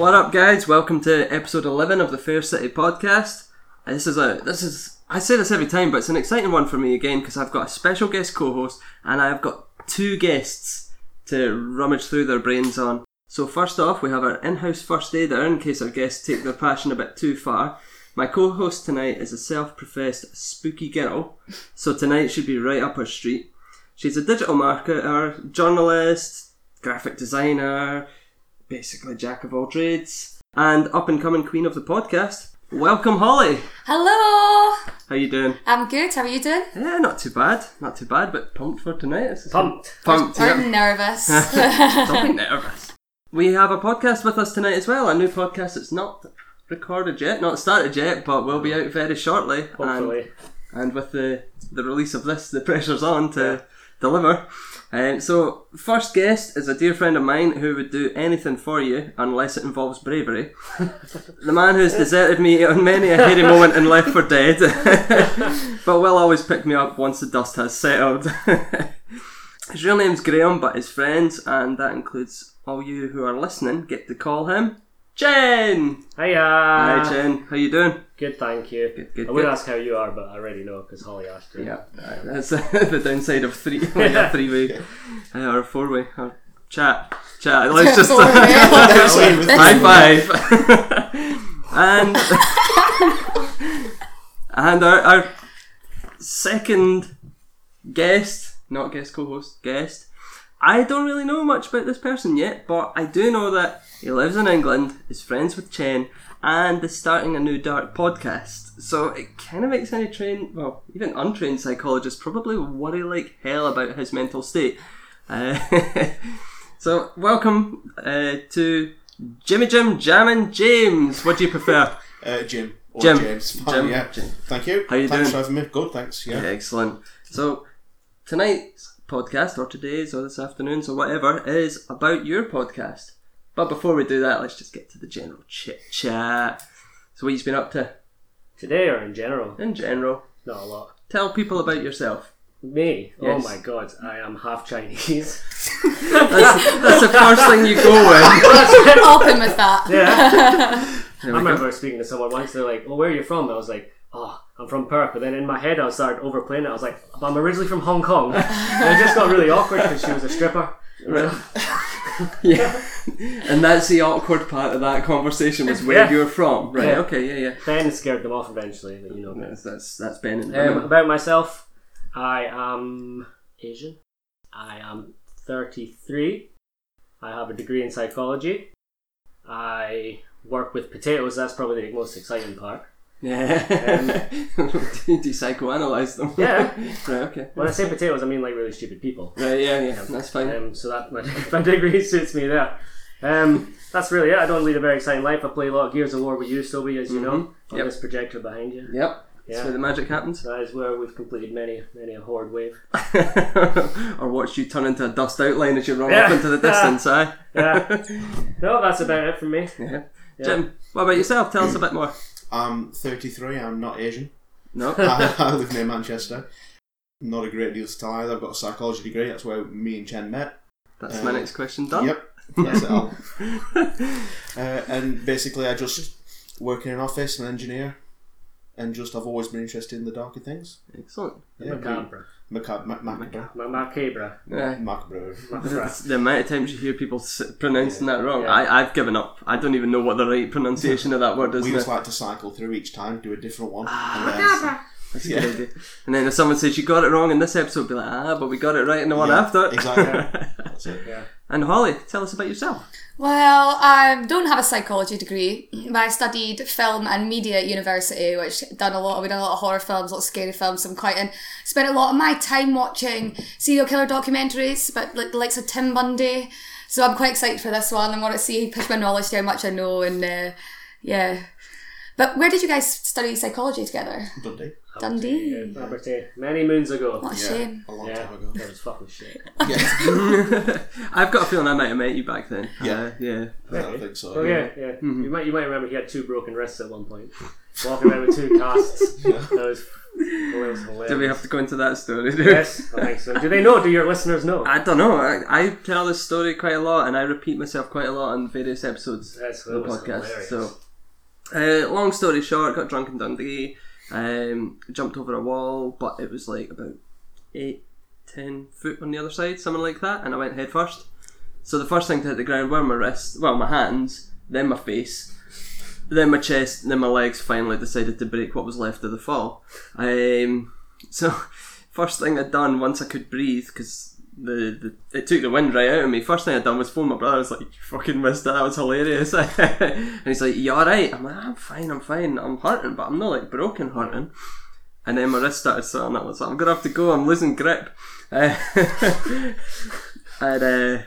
What up, guys? Welcome to episode eleven of the Fair City podcast. Uh, This is a this is I say this every time, but it's an exciting one for me again because I've got a special guest co-host and I've got two guests to rummage through their brains on. So first off, we have our in-house first aider in case our guests take their passion a bit too far. My co-host tonight is a self-professed spooky girl, so tonight should be right up her street. She's a digital marketer, journalist, graphic designer, basically jack of all trades, and up and coming queen of the podcast. Welcome, Hollie. Hello! How you doing? I'm good, how are you doing? Yeah, not too bad, not too bad, but pumped for tonight. This is- Pumped. pumped. Yeah. I'm nervous. Don't be nervous. We have a podcast with us tonight as well. A new podcast that's not recorded yet, not started yet, but will be out very shortly. And, Hopefully. and with the the release of this, the pressure's on to deliver. Um, so, first guest is a dear friend of mine who would do anything for you unless it involves bravery. the man who's deserted me on many a hairy moment and left for dead, but will always pick me up once the dust has settled. his real name's Graham, but his friends, and that includes all you who are listening, get to call him Chen. Hiya. Hi, Chen. How you doing? Good, thank you. Good, good, I would good. ask how you are, but I already know because Hollie asked you. Yeah, that's the downside of three, like a three-way uh, or four-way or chat. Chat. Let's just Four-way. high five. and and our, our second guest, not guest co-host, guest. I don't really know much about this person yet, but I do know that he lives in England, is friends with Chen, and is starting a new dark podcast. So it kind of makes any trained, well, even untrained psychologist probably worry like hell about his mental state. Uh, so welcome uh, to Jimmy Jim Jammin' James. What do you prefer? Uh, Jim. Or Jim. James. Fine, Jim. yeah. Jim. Thank you. How you thanks doing? for having me. Good, thanks. Yeah. Excellent. So tonight's podcast, or today's, or this afternoon's, or whatever, is about your podcast. But before we do that, let's just get to the general chit chat. So what you've been up to Today or in general? in general? Not a lot. Tell people about yourself. Me? Oh yes. Oh my god, I am half Chinese. That's, that's the first thing you go with. Open with that. yeah. I we go. remember speaking to someone once, they're like, "Well, where are you from? I was like, oh, I'm from Perth. But then in my head, I started overplaying it. I was like, I'm originally from Hong Kong. and it just got really awkward because she was a stripper. Right. yeah. And that's the awkward part of that conversation was where Yeah. you're from. Right, Yeah. okay, yeah, yeah. Ben scared them off eventually, but you know. That's that's, that's Ben and Um, about myself, I am Asian. I am 33. I have a degree in psychology. I work with potatoes. That's probably the most exciting part. Yeah. do you psychoanalyze them? Yeah. right, okay. When I say potatoes, I mean like really stupid people. Right, yeah, yeah, that's fine. Um, so that my, my degree suits me there. Um, that's really it. I don't lead a very exciting life. I play a lot of Gears of War with you, Sylvie, as you know, on Mm-hmm. Yep. this projector behind you. Yep. That's Yeah. where the magic happens. That is where we've completed many, many a horde wave. or watched you turn into a dust outline as you run Yeah. off into the distance, aye? Yeah. no, that's about it from me. yeah. Yeah. Jim, what about yourself? Tell us a bit more. I'm 33. I'm not Asian. No? I, I live near Manchester. Not a great deal to tell either. I've got a psychology degree. That's where me and Chen met. That's my Uh, next question done. Yep. That's it all. uh, and basically, I just work in an office, an engineer, and just I've always been interested in the darker things. Excellent. Yeah, Macabre. Macabre. Mac- macabre. Ma- Macabre. Yeah. Macabre. Macabre. The amount of times you hear people s- pronouncing that wrong, Yeah. I, I've given up. I don't even know what the right pronunciation of that word is. We now. just like to cycle through each time, do a different one. Ah, and then- That's a good idea. And then if someone says you got it wrong in this episode, be like, ah, but we got it right in the one Yeah, after. exactly. That's it. Yeah. And Hollie, tell us about yourself. Well, I don't have a psychology degree, but I studied film and media at university, which done a lot. We done a lot of horror films, a lot of scary films. So I'm quite in. Spent a lot of my time watching serial killer documentaries, but like the likes of Ted Bundy. So I'm quite excited for this one. I want to see push my knowledge to how much I know, and uh, yeah. But where did you guys study psychology together? Dundee. Dundee. Yeah, Aberdeen. Many moons ago. What a Yeah, shame. a long Yeah, time ago. that was fucking shit. Yeah, I've got a feeling I might have met you back then. Yeah. Uh, yeah. I don't think so. Oh yeah, yeah. Mm-hmm. You might you might remember he had two broken wrists at one point, walking around with two casts. yeah. That was Well, it was hilarious. Do we have to go into that story? Do Yes, I think so. Do they know? Do your listeners know? I don't know. I, I tell this story quite a lot, and I repeat myself quite a lot on various episodes Yes, of the was podcast. hilarious. So, uh, long story short, got drunk in Dundee, um, jumped over a wall, but it was like about eight, ten foot on the other side, something like that, and I went head first. So the first thing to hit the ground were my wrists, well, my hands, then my face, then my chest, then my legs. Finally, decided to break what was left of the fall. Um, so first thing I'd done once I could breathe, because the, the it took the wind right out of me. First thing I'd done was phone my brother. I was like, "You fucking missed that. That was hilarious." and he's like, "You all right?" I'm like, "I'm fine. I'm fine. I'm hurting, but I'm not like broken hurting." And then my wrist started swelling. I was like, "I'm gonna have to go. I'm losing grip." Uh, and uh,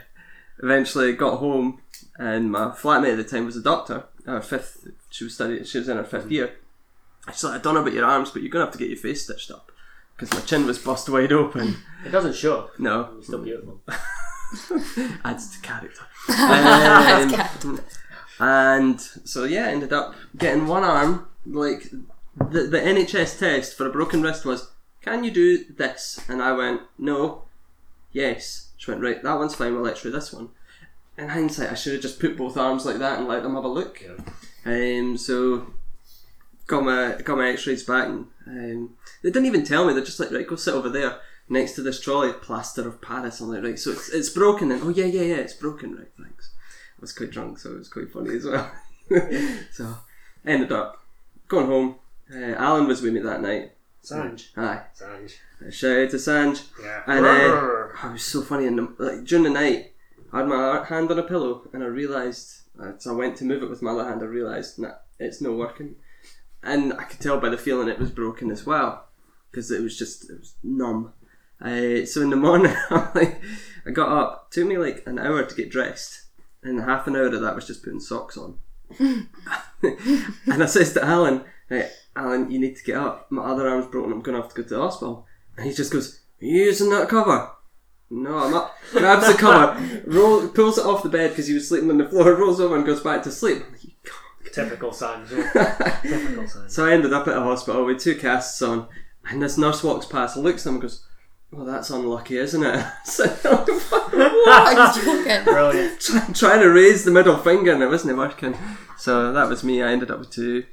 eventually got home, and my flatmate at the time was a doctor. Her fifth, she was studying. She was in her fifth year. She's like, "I don't know about your arms, but you're gonna have to get your face stitched up." Because my chin was bust wide open. It doesn't show. No, It's still beautiful. adds to character. Um, and so yeah, ended up getting one arm. Like the the NHS test for a broken wrist was, can you do this? And I went, no, yes. She went, right, that one's fine. We'll let you do this one. In hindsight, I should have just put both arms like that and let them have a look. Um, so got my got my X-rays back. And, um, they didn't even tell me. They're just like, right, go sit over there next to this trolley, plaster of Paris. I'm like, right, so it's, it's broken. And oh yeah, yeah, yeah, it's broken. Right, thanks. I was quite drunk, so it was quite funny as well. so ended up going home. Uh, Alan was with me that night. Sanj. Aye, Sanj. shout out to Sanj. Yeah. And uh, oh, it was so funny. And like during the night, I had my hand on a pillow, and I realised as I went to move it with my other hand, I realised nah, it's not working, and I could tell by the feeling it was broken as well, because it was just it was numb. Uh, so in the morning, I got up. Took me like an hour to get dressed, and half an hour of that was just putting socks on. and I says to Alan, hey, Alan, you need to get up. My other arm's broken. I'm going to have to go to the hospital. And he just goes, Are you using that cover? No, I'm not. Grabs the cover, roll, pulls it off the bed because he was sleeping on the floor, rolls over and goes back to sleep. I'm like, "You can't." Typical Sanj. yeah. Typical Sanj. So I ended up at a hospital with two casts on, and this nurse walks past and looks at him and goes, Well, that's unlucky, isn't it? So, Are you joking? Brilliant. try- trying to raise the middle finger and it wasn't working. So that was me. I ended up with two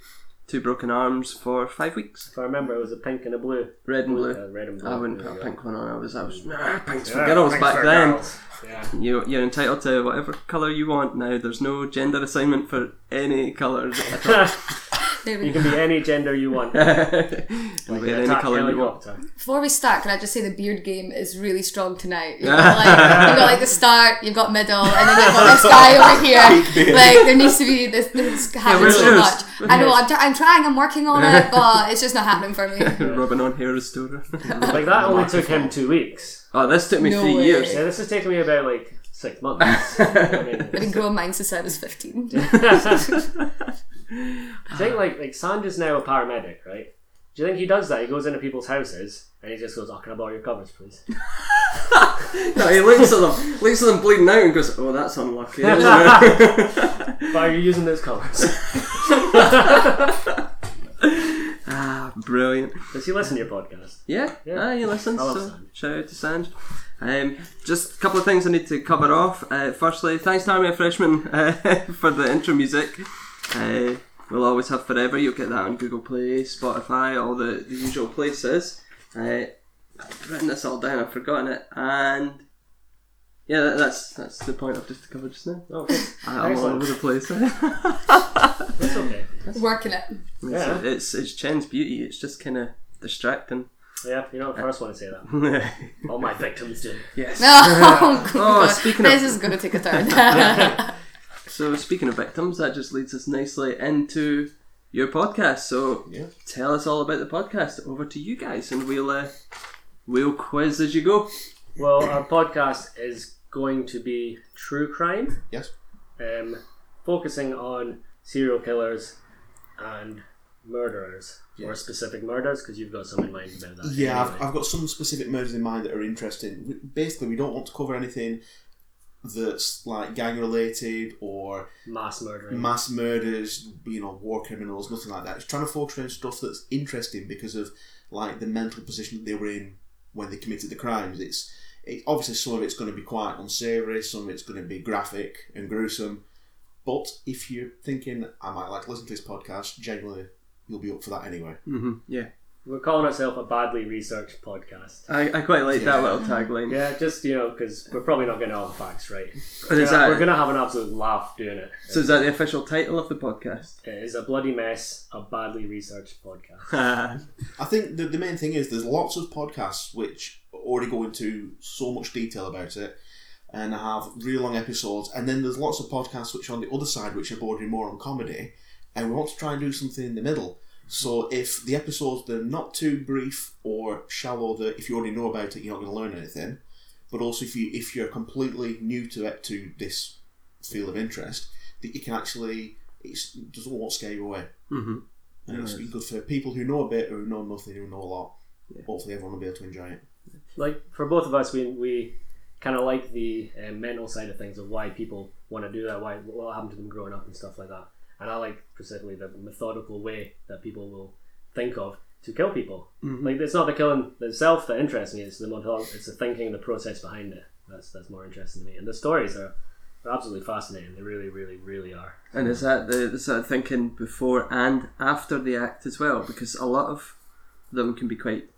two broken arms for five weeks. If I remember, it was a pink and a blue. Red and blue. Uh, red and blue. I wouldn't put a pink one on. I was, I was, nah, pinks for Yeah, girls back for then. girls. Yeah. You, you're entitled to whatever colour you want now. There's no gender assignment for any colours. There we You go. can be any gender you want. Like wear an any attack colour you want. helicopter. Before we start, can I just say the beard game is really strong tonight? You've got like, you've got like the start, you've got middle, and then you've got this guy over here. Like there needs to be this. This happens where's so yours? much. I know. I'm, tr- I'm trying. I'm working on it, but it's just not happening for me. Rubbing on hair restorer. Like that only took him two weeks. oh, this took me No three way. years. Yeah, this has taken me about like six months. I mean, I've been growing mine since I was 15. I think like like Sanj is now a paramedic, right? Do you think he does that? He goes into people's houses and he just goes, "Oh, can I borrow your covers, please?" No, he looks at them, looks at them bleeding out, and goes, "Oh, that's unlucky." Isn't it? But are you using those covers? ah, brilliant. Does he listen to your podcast? Yeah, Yeah. ah, he listens. I love So Sanj. shout out to Sanj. Um, just a couple of things I need to cover off. Uh, firstly, thanks to Army of Freshmen uh, for the intro music. Uh, we'll always have forever. You'll get that on Google Play, Spotify, all the, the usual places. Uh, I've written this all down. I've forgotten it, and yeah, that, that's that's the point I've just covered just now. Oh, okay. I- I'm all over the place. That's okay. Working it. Yeah. it's, it's it's Chen's beauty. It's just kind of distracting. Yeah, you're not the first one to say that. All my victims do. yes. Oh, Oh, God. speaking of- this is going to take a turn. So speaking of victims, that just leads us nicely into your podcast. So Yeah. tell us all about the podcast. Over to you guys, and we'll uh, we'll quiz as you go. Well, our podcast is going to be true crime, Yes. um, focusing on serial killers and murderers, or specific murders, because you've got some in mind about that. Yeah, anyway. I've, I've got some specific murders in mind that are interesting. Basically, we don't want to cover anything that's like gang related or Mass murdering. mass murders, you know, war criminals, nothing like that. It's trying to focus on stuff that's interesting because of like the mental position that they were in when they committed the crimes. It's it, obviously some of it's going to be quite unsavoury, some of it's going to be graphic and gruesome. But if you're thinking I might like to listen to this podcast, generally you'll be up for that anyway. hmm Yeah, We're calling ourselves a badly researched podcast. I, I quite like Yeah. that little tagline. Yeah, just you know, because we're probably not getting all the facts right. And is that we're gonna have an absolute laugh doing it. so? Is that the official title of the podcast? It is a bloody mess, a badly researched podcast. I think the, the main thing is there's lots of podcasts which already go into so much detail about it and have really long episodes, and then there's lots of podcasts which are on the other side which are bordering more on comedy, and we want to try and do something in the middle. So if the episodes they're not too brief or shallow that if you already know about it you're not going to learn anything, but also if you if you're completely new to it to this field of interest, that you can actually it's, it doesn't won't scare you away. hmm And it's good for people who know a bit, who know nothing, who know a lot. Hopefully, everyone will be able to enjoy it. like for both of us, we we kind of like the uh, mental side of things of why people want to do that, why what happened to them growing up and stuff like that. And I like specifically the methodical way that people will think of to kill people. Mm-hmm. Like it's not the killing itself that interests me; it's the method, it's the thinking, the process behind it. That's that's more interesting to me. And the stories are, are absolutely fascinating. They really, really, really are. And is that the, the sort of thinking before and after the act as well? Because a lot of them can be quite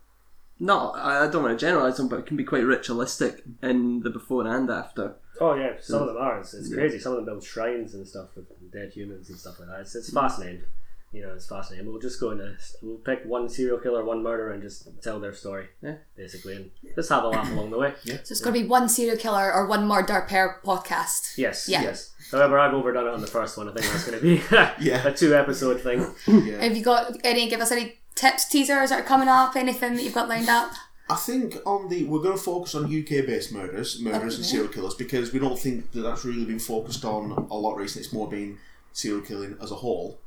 not I don't want to generalize them, but it can be quite ritualistic in the before and after. Oh yeah, some of them are. It's, it's crazy. Some of them build shrines and stuff with dead humans and stuff like that. It's, it's mm. fascinating. You know, it's fascinating. We'll just go into we'll pick one serial killer, one murderer, and just tell their story, Yeah. basically, and just have a laugh along the way. Yeah. So it's going to be one serial killer or one murder per podcast. Yes, Yeah. yes. However, I've overdone it on the first one. I think that's going to be Yeah. a two episode thing. Yeah. Have you got any? Give us any tips, teasers that are coming up? Anything that you've got lined up? I think on the we're going to focus on UK based murders, murders and serial killers because we don't think that that's really been focused on a lot recently. It's more been serial killing as a whole.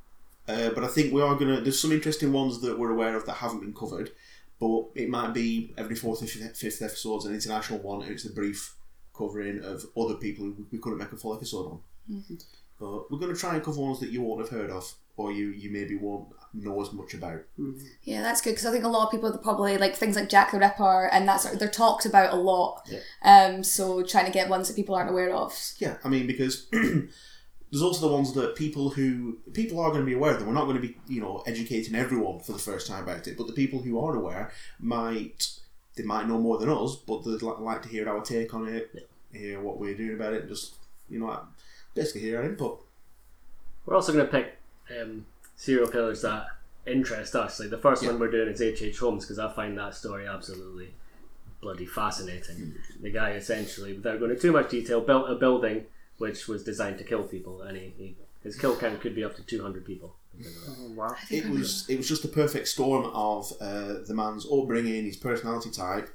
Uh, but I think we are going to. There's some interesting ones that we're aware of that haven't been covered, but it might be every fourth or fifth episode's an international one, and it's a brief covering of other people who we couldn't make a full episode on. But we're going to try and cover ones that you won't have heard of, or you you maybe won't know as much about. Yeah, that's good because I think a lot of people that probably like things like Jack the Ripper and that sort of, they're talked about a lot. Yeah. Um, so trying to get ones that people aren't aware of. Yeah, I mean because there's also the ones that people who people are going to be aware of them. We're not going to be you know educating everyone for the first time about it, but the people who are aware might they might know more than us, but they'd li- like to hear our take on it, yeah. hear what we're doing about it, and just you know basically hear our input. We're also going to pick um, serial killers that interest us. Like the first Yeah. one we're doing is H. H. Holmes because I find that story absolutely bloody fascinating. The guy essentially, without going into too much detail, built a building which was designed to kill people, and he, he his kill count could be up to two hundred people. wow. It was it was just a perfect storm of uh, the man's upbringing, his personality type,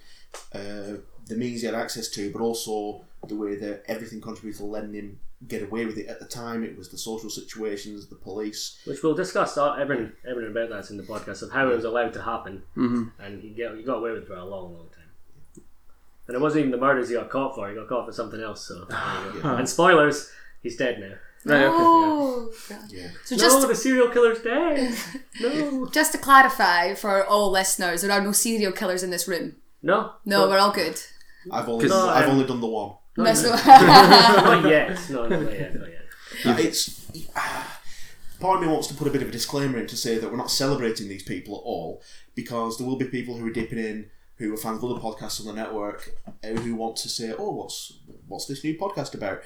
uh, the means he had access to, but also the way that everything contributed to letting him get away with it at the time. It was the social situations, the police. Which we'll discuss all, everything, everything about that in the podcast of how it was allowed to happen, hmm and he get he got away with it for a long, long time. And it wasn't even the murders he got caught for; he got caught for something else. So, there you go. and spoilers, he's dead now. Right, okay. Oh, Yeah. so no, just the serial killer's dead. No, just to clarify for all listeners, there are no serial killers in this room. no, No, we're all good. I've only No, I've only done the one. No, so- not yet. No, not yet. Not yet. Uh, It's part of me wants to put a bit of a disclaimer in to say that we're not celebrating these people at all because there will be people who are dipping in who are fans of other podcasts on the network uh, who want to say, "Oh, what's what's this new podcast about?"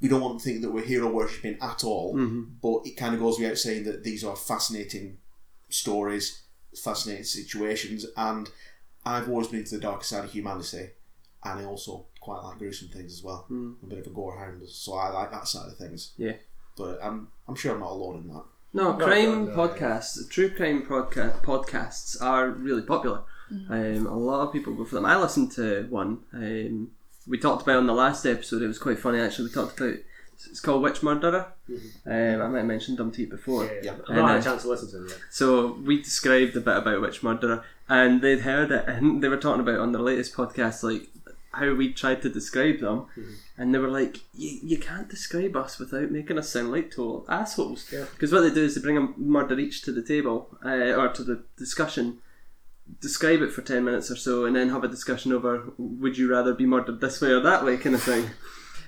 We don't want to think that we're hero worshipping at all, but it kind of goes without saying that these are fascinating stories, fascinating situations, and I've always been to the darker side of humanity, and I also quite like gruesome things as well. I'm a bit of a gore hound, so I like that side of things. Yeah. But I'm I'm sure I'm not alone in that. No, No, crime no, no, podcasts, true crime podca- podcasts are really popular. Um, a lot of people go for them. I listened to one. Um, we talked about on the last episode. It was quite funny actually. We talked about it's called Witch Murderer. Um, I might have mentioned them to you before. Yeah, Yeah. I've not had a uh, chance to listen to them yet. So we described a bit about Witch Murderer, and they'd heard it, and they were talking about it on their latest podcast, like how we tried to describe them, Mm-hmm. and they were like, "You you can't describe us without making us sound like total assholes." Yeah. Because what they do is they bring a murder each to the table uh, or to the discussion, describe it for ten minutes or so, and then have a discussion over would you rather be murdered this way or that way kind of thing.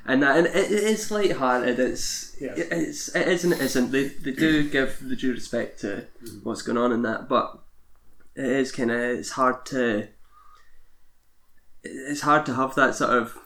And, that, and it, is light-hearted. It's Yeah. it- it's it isn't it isn't. They, they do give the due respect to what's going on in that, but it is kind of it's hard to it's hard to have that sort of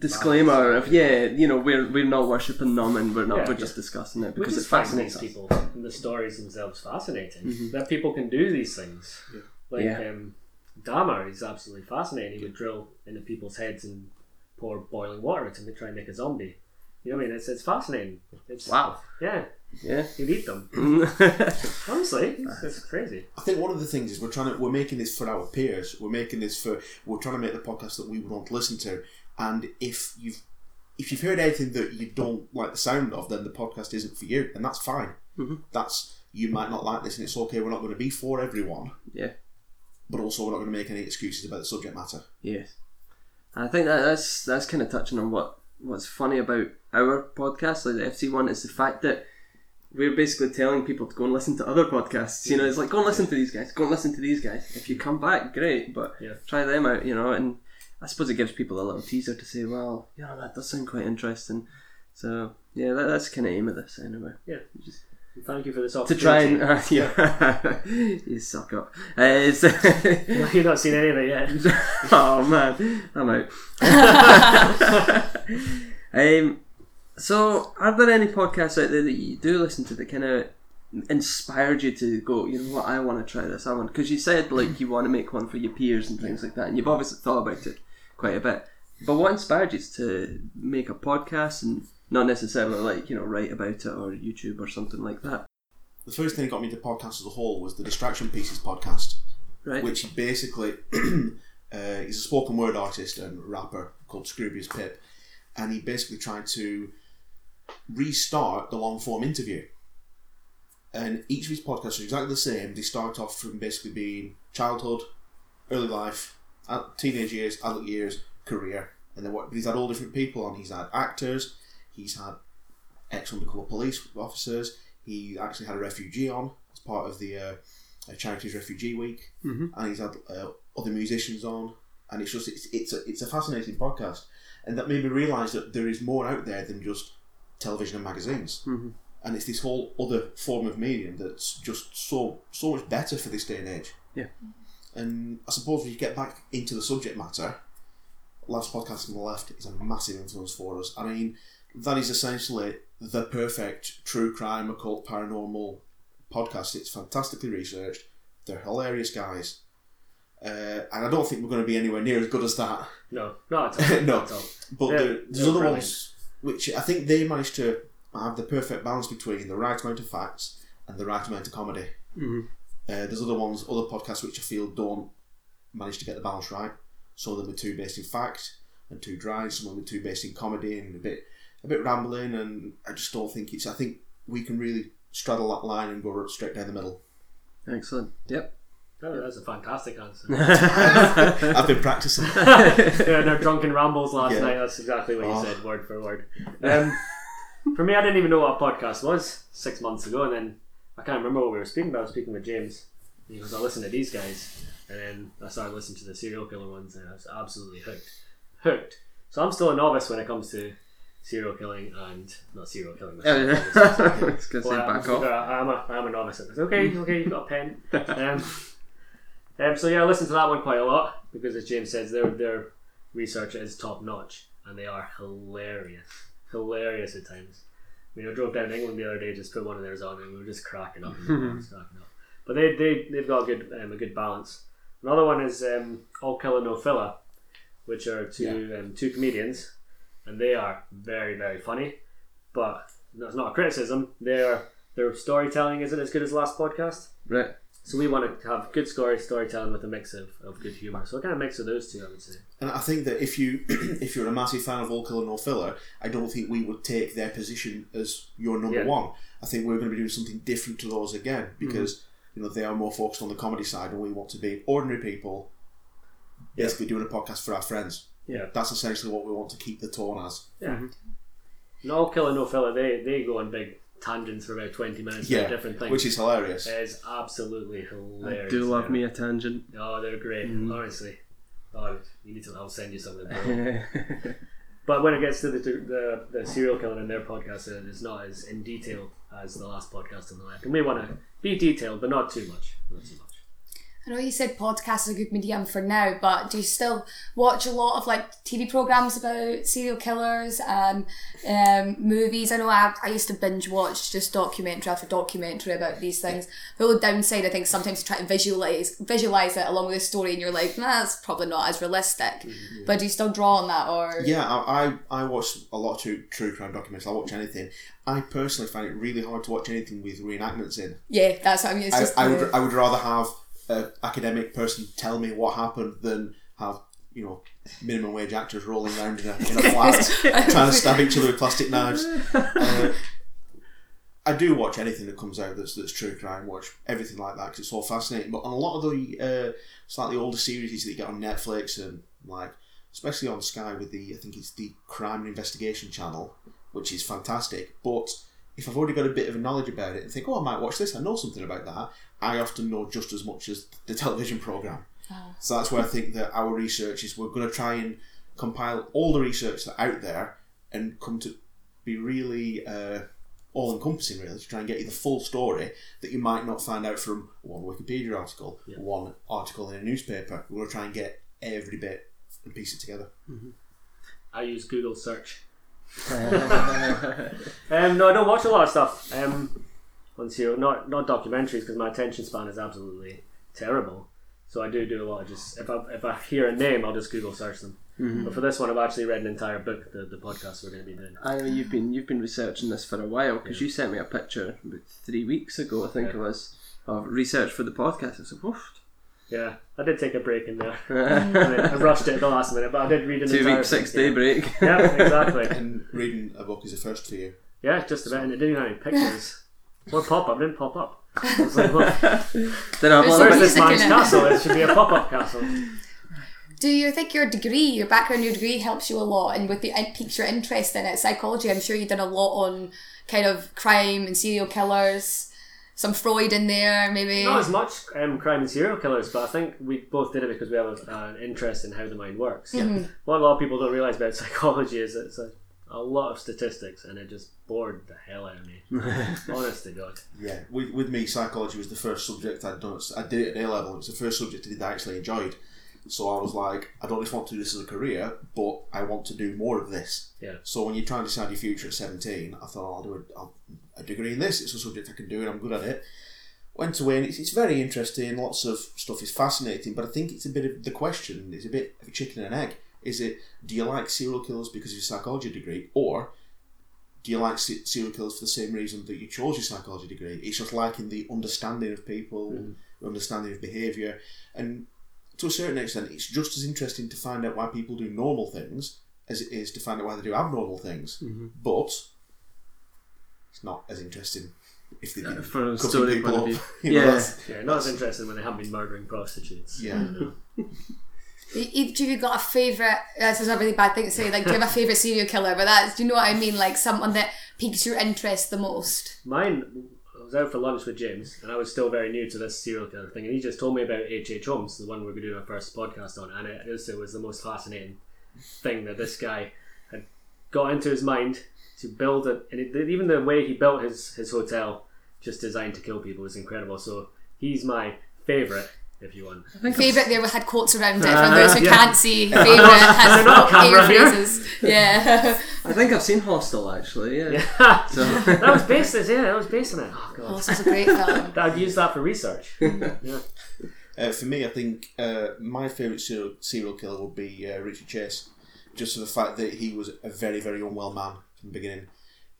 disclaimer of yeah, you know, we're we're not worshipping them and we're not Yeah. we're just discussing it because it fascinates fascinates us. people and the stories themselves fascinating. That people can do these things. Like Mm-hmm. Yeah. um, Dahmer is absolutely fascinating. He would drill into people's heads and pour boiling water into them to try and make a zombie. You know what I mean? It's, it's fascinating. It's, Wow. Yeah, Yeah. you'd eat them. Honestly, it's, it's crazy. I think one of the things is we're trying to we're making this for our peers. We're making this for we're trying to make the podcast that we want to listen to. And if you've if you've heard anything that you don't like the sound of, then the podcast isn't for you, and that's fine. Mhm. That's you might not like this, and it's okay. We're not going to be for everyone, yeah. but also we're not going to make any excuses about the subject matter. Yes. I think that that's that's kind of touching on what what's funny about our podcast, like the FC one, is the fact that we're basically telling people to go and listen to other podcasts. You know, it's like go and listen to these guys, go and listen to these guys. If you come back, great, but Yeah. try them out. You know, and I suppose it gives people a little teaser to say, well, yeah, that does sound quite interesting. So yeah, that, that's kind of aim of this anyway. Yeah. Just Thank you for this to try and uh, yeah, you suck up. Uh, it's, You've not seen any of it yet. oh man, I'm out. um, so, are there any podcasts out there that you do listen to that kind of inspired you to go? You know what? I want to try this. I want because you said like you want to make one for your peers and things like that, and you've obviously thought about it quite a bit. But what inspired you to make a podcast and not necessarily like you know write about it or YouTube or something like that? The first thing that got me to podcasts as a whole was the Distraction Pieces podcast. Right. which basically uh, he's a spoken word artist and rapper called Scroobius Pip, and he basically tried to restart the long form interview. And each of his podcasts are exactly the same. They start off from basically being childhood, early life, teenage years, adult years, career, and then what? He's had all different people on. He's had actors, he's had ex undercover police officers. He actually had a refugee on as part of the uh, Charities Refugee Week, Mhm. and he's had uh, other musicians on, and it's just it's it's a, it's a fascinating podcast, and that made me realise that there is more out there than just television and magazines, Mhm. and it's this whole other form of medium that's just so so much better for this day and age. Yeah. And I suppose when you get back into the subject matter, Last Podcast on the Left is a massive influence for us. I mean, that is essentially the perfect true crime, occult, paranormal podcast. It's fantastically researched. They're hilarious guys. Uh, and I don't think we're going to be anywhere near as good as that. No, not at all. No. Not at all. But Yeah, there, there's they're other ones which I think they managed to have the perfect balance between the right amount of facts and the right amount of comedy. Mhm. Uh, there's other ones, other podcasts which I feel don't manage to get the balance right. Some of them are too based in fact and too dry. Some of them are too based in comedy and a bit, a bit rambling. And I just don't think it's. I think we can really straddle that line and go straight down the middle. Excellent. Yep. Oh, that's a fantastic answer. I've been practicing. yeah, in our drunken rambles last Yeah. night, that's exactly what you Oh. said, word for word. Um, for me, I didn't even know what a podcast was six months ago, and then I can't remember what we were speaking about. I was speaking with James. He goes, I listen to these guys, and then I started listening to the serial killer ones, and I was absolutely hooked. Hooked. So I'm still a novice when it comes to serial killing and not serial killing. myself, obviously. It's gonna say back I'm, off. I'm a, I'm a novice at this. Okay, okay, you've got a pen. Um, um, so yeah, I listen to that one quite a lot because, as James says, their their research is top notch and they are hilarious, hilarious at times. I mean, I drove down to England the other day, just put one of theirs on, and we were just cracking up, just cracking up. But they they they've got a good um, a good balance. Another one is um, All Killer No Filler, which are two um, two comedians, and they are very very funny. But that's not a criticism. Their their storytelling isn't as good as last podcast. Right. So we want to have good story storytelling with a mix of, of good humour. So a kind of mix of those two, I would say. And I think that if you if you're a massive fan of All Killer No Filler, I don't think we would take their position as your number Yeah. one. I think we're going to be doing something different to those again mm-hmm. because you know they are more focused on the comedy side, and we want to be ordinary people basically doing a podcast for our friends. Yeah. That's essentially what we want to keep the tone as. Yeah. Mm-hmm. No killer, no filler. They they go on big tangents for about twenty minutes Yeah, about different things. which is hilarious. It is absolutely hilarious. Do love yeah. me a tangent. Oh, they're great. Mhm. Honestly. Oh, you need to. I'll send you something. bro. But when it gets to the the, the serial killer in their podcast, it's not as in detail as the last podcast on the left. And we want to be detailed, but not too much. Not too much. I know you said podcasts are a good medium for now, but do you still watch a lot of like TV programs about serial killers and um, movies? I know I, I used to binge watch just documentary after documentary about these things. The only downside, I think, sometimes you try to visualize visualize it along with the story, and you're like, nah, that's probably not as realistic. But do you still draw on that, or Yeah, I, I, I watch a lot of true, true crime documentaries. I watch anything. I personally find it really hard to watch anything with reenactments in. yeah, that's what I mean. It's I, just I would I would rather have an academic person tell me what happened than have you know minimum wage actors rolling around in a, in a flat trying to stab each other with plastic knives. Uh, I do watch anything that comes out that's that's true crime. Watch everything like that because it's all fascinating. But on a lot of the uh, slightly older series that you get on Netflix and like especially on Sky with the I think it's the Crime and Investigation channel, which is fantastic. But if I've already got a bit of a knowledge about it and think, oh, I might watch this, I know something about that. I often know just as much as the television program. So that's where I think that our research is. We're going to try and compile all the research that's out there and come to be really uh, all encompassing, really, to try and get you the full story that you might not find out from one Wikipedia article, one article in a newspaper. We're going to try and get every bit and piece it together. I use Google search. um, no, I don't watch a lot of stuff. Um, on serial, not not documentaries because my attention span is absolutely terrible. So I do do a lot of just if I if I hear a name, I'll just Google search them. But for this one, I've actually read an entire book. The, the podcast we're going to be doing. I know you've been you've been researching this for a while because you sent me a picture about three weeks ago, I think Yeah. it was, of research for the podcast. I said, "Woof." Yeah, I did take a break in there. I, mean, I rushed it at the last minute, but I did read an Two entire week, six thing, day break. Yeah, exactly. And reading a book is a first for you. Yeah, just about. And it didn't have any pictures. Or pop up, didn't pop up. I was like, well, Then I'm There's where's this man's castle? It should be a pop up castle. Do you think your degree, your background, your degree helps you a lot, and with the it piques your interest in it? Psychology, I'm sure you've done a lot on kind of crime and serial killers, some Freud in there, maybe. Not as much um, crime and serial killers, but I think we both did it because we have a, an interest in how the mind works. What a lot of people don't realize about psychology is it's a, a lot of statistics, and it just bored the hell out of me. Honest to God. Yeah, with, with me, psychology was the first subject I'd done. I did it at A level. It was the first subject I did that I actually enjoyed. So I was like, I don't just want to do this as a career, but I want to do more of this. Yeah. So when you try and decide your future at 17, I thought, oh, I'll do a, I'll, a degree in this. It's a subject I can do and I'm good at it. Went away and it's, it's very interesting. Lots of stuff is fascinating, but I think it's a bit of the question is a bit of a chicken and egg. Is it, do you like serial killers because of your psychology degree, or do you like serial killers for the same reason that you chose your psychology degree? It's just liking the understanding of people, hmm. the understanding of behaviour, and to a certain extent, it's just as interesting to find out why people do normal things as it is to find out why they do abnormal things. Mm-hmm. But it's not as interesting if they didn't from a cutting story people point of up. view. You know, Yeah. that's- Yeah, not as interesting when they haven't been murdering prostitutes. Yeah. Each of you got a favourite, this is a really bad thing to say, like, do you have a favourite serial killer? But that's, do you know what I mean? Like, someone that piques your interest the most. Mine, I was out for lunch with James, and I was still very new to this serial killer thing, and he just told me about H. H. Holmes, the one we're doing our first podcast on, and it, just, it was the most fascinating thing that this guy had got into his mind to build it, and it, even the way he built his, his hotel, just designed to kill people, is incredible. So he's my favourite, if you want. My Favourite there had quotes around it for those who yeah. can't see. Favourite has not a camera phrases. Yeah. I think I've seen Hostel actually. Yeah. Yeah, So that was based. Yeah, that was based on it. Oh god, this was a great film. I'd use that for research. yeah. Uh, for me, I think uh, my favourite serial, serial killer would be uh, Richard Chase, just for the fact that he was a very, very unwell man from the beginning.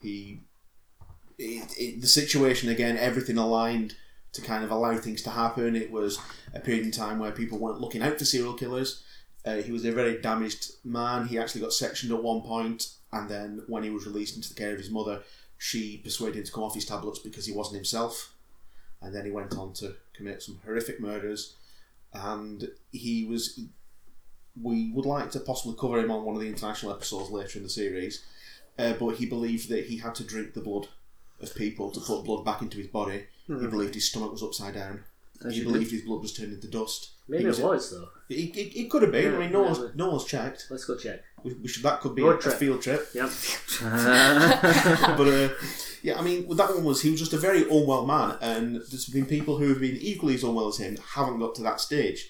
He, the situation again, everything aligned to kind of allow things to happen. It was a period in time where people weren't looking out for serial killers. Uh, he was a very damaged man. He actually got sectioned at one point, and then when he was released into the care of his mother, she persuaded him to come off his tablets because he wasn't himself and then he went on to commit some horrific murders. And he was we would like to possibly cover him on one of the international episodes later in the series. Uh, but he believed that he had to drink the blood of people to put blood back into his body. He believed his stomach was upside down. As he believed his blood was turned into dust. Maybe it was though. It, it, it could have been. I mean, no yeah, one's no one's checked. Let's go check. We, we should, that could be a, trip. field trip. Yep. but uh, yeah, I mean, that one was he was just a very unwell man, and there's been people who have been equally as unwell as him haven't got to that stage,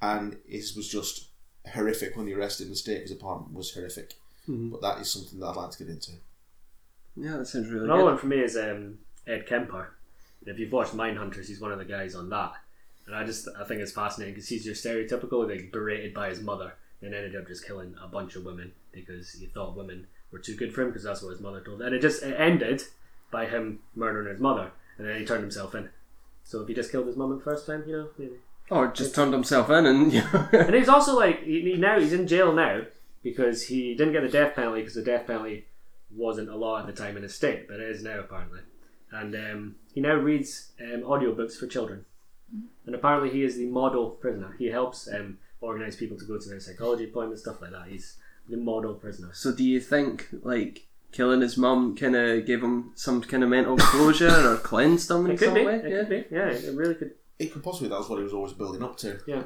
and it was just horrific when he arrested in the state of his apartment was horrific. But that is something that I'd like to get into. yeah, that sounds really Another good. one for me is um, Ed Kemper. If you've watched Mindhunters, he's one of the guys on that, and I just I think it's fascinating because he's your stereotypical like berated by his mother and ended up just killing a bunch of women because he thought women were too good for him because that's what his mother told him. And it just it ended by him murdering his mother, and then he turned himself in. So if he just killed his mum the first time, you know, maybe. Or just turned himself in and. And he's also like he, he now he's in jail now because he didn't get the death penalty because the death penalty wasn't a law at the time in his state, but it is now apparently. And um, he now reads um, audiobooks for children. And apparently he is the model prisoner. He helps um, organise people to go to their psychology appointments, stuff like that. He's the model prisoner. So do you think like killing his mum kind of gave him some kind of mental closure or cleansed him in It could some be. way? It yeah. could be. Yeah, it really could. It could possibly that was what he was always building up to. Yeah.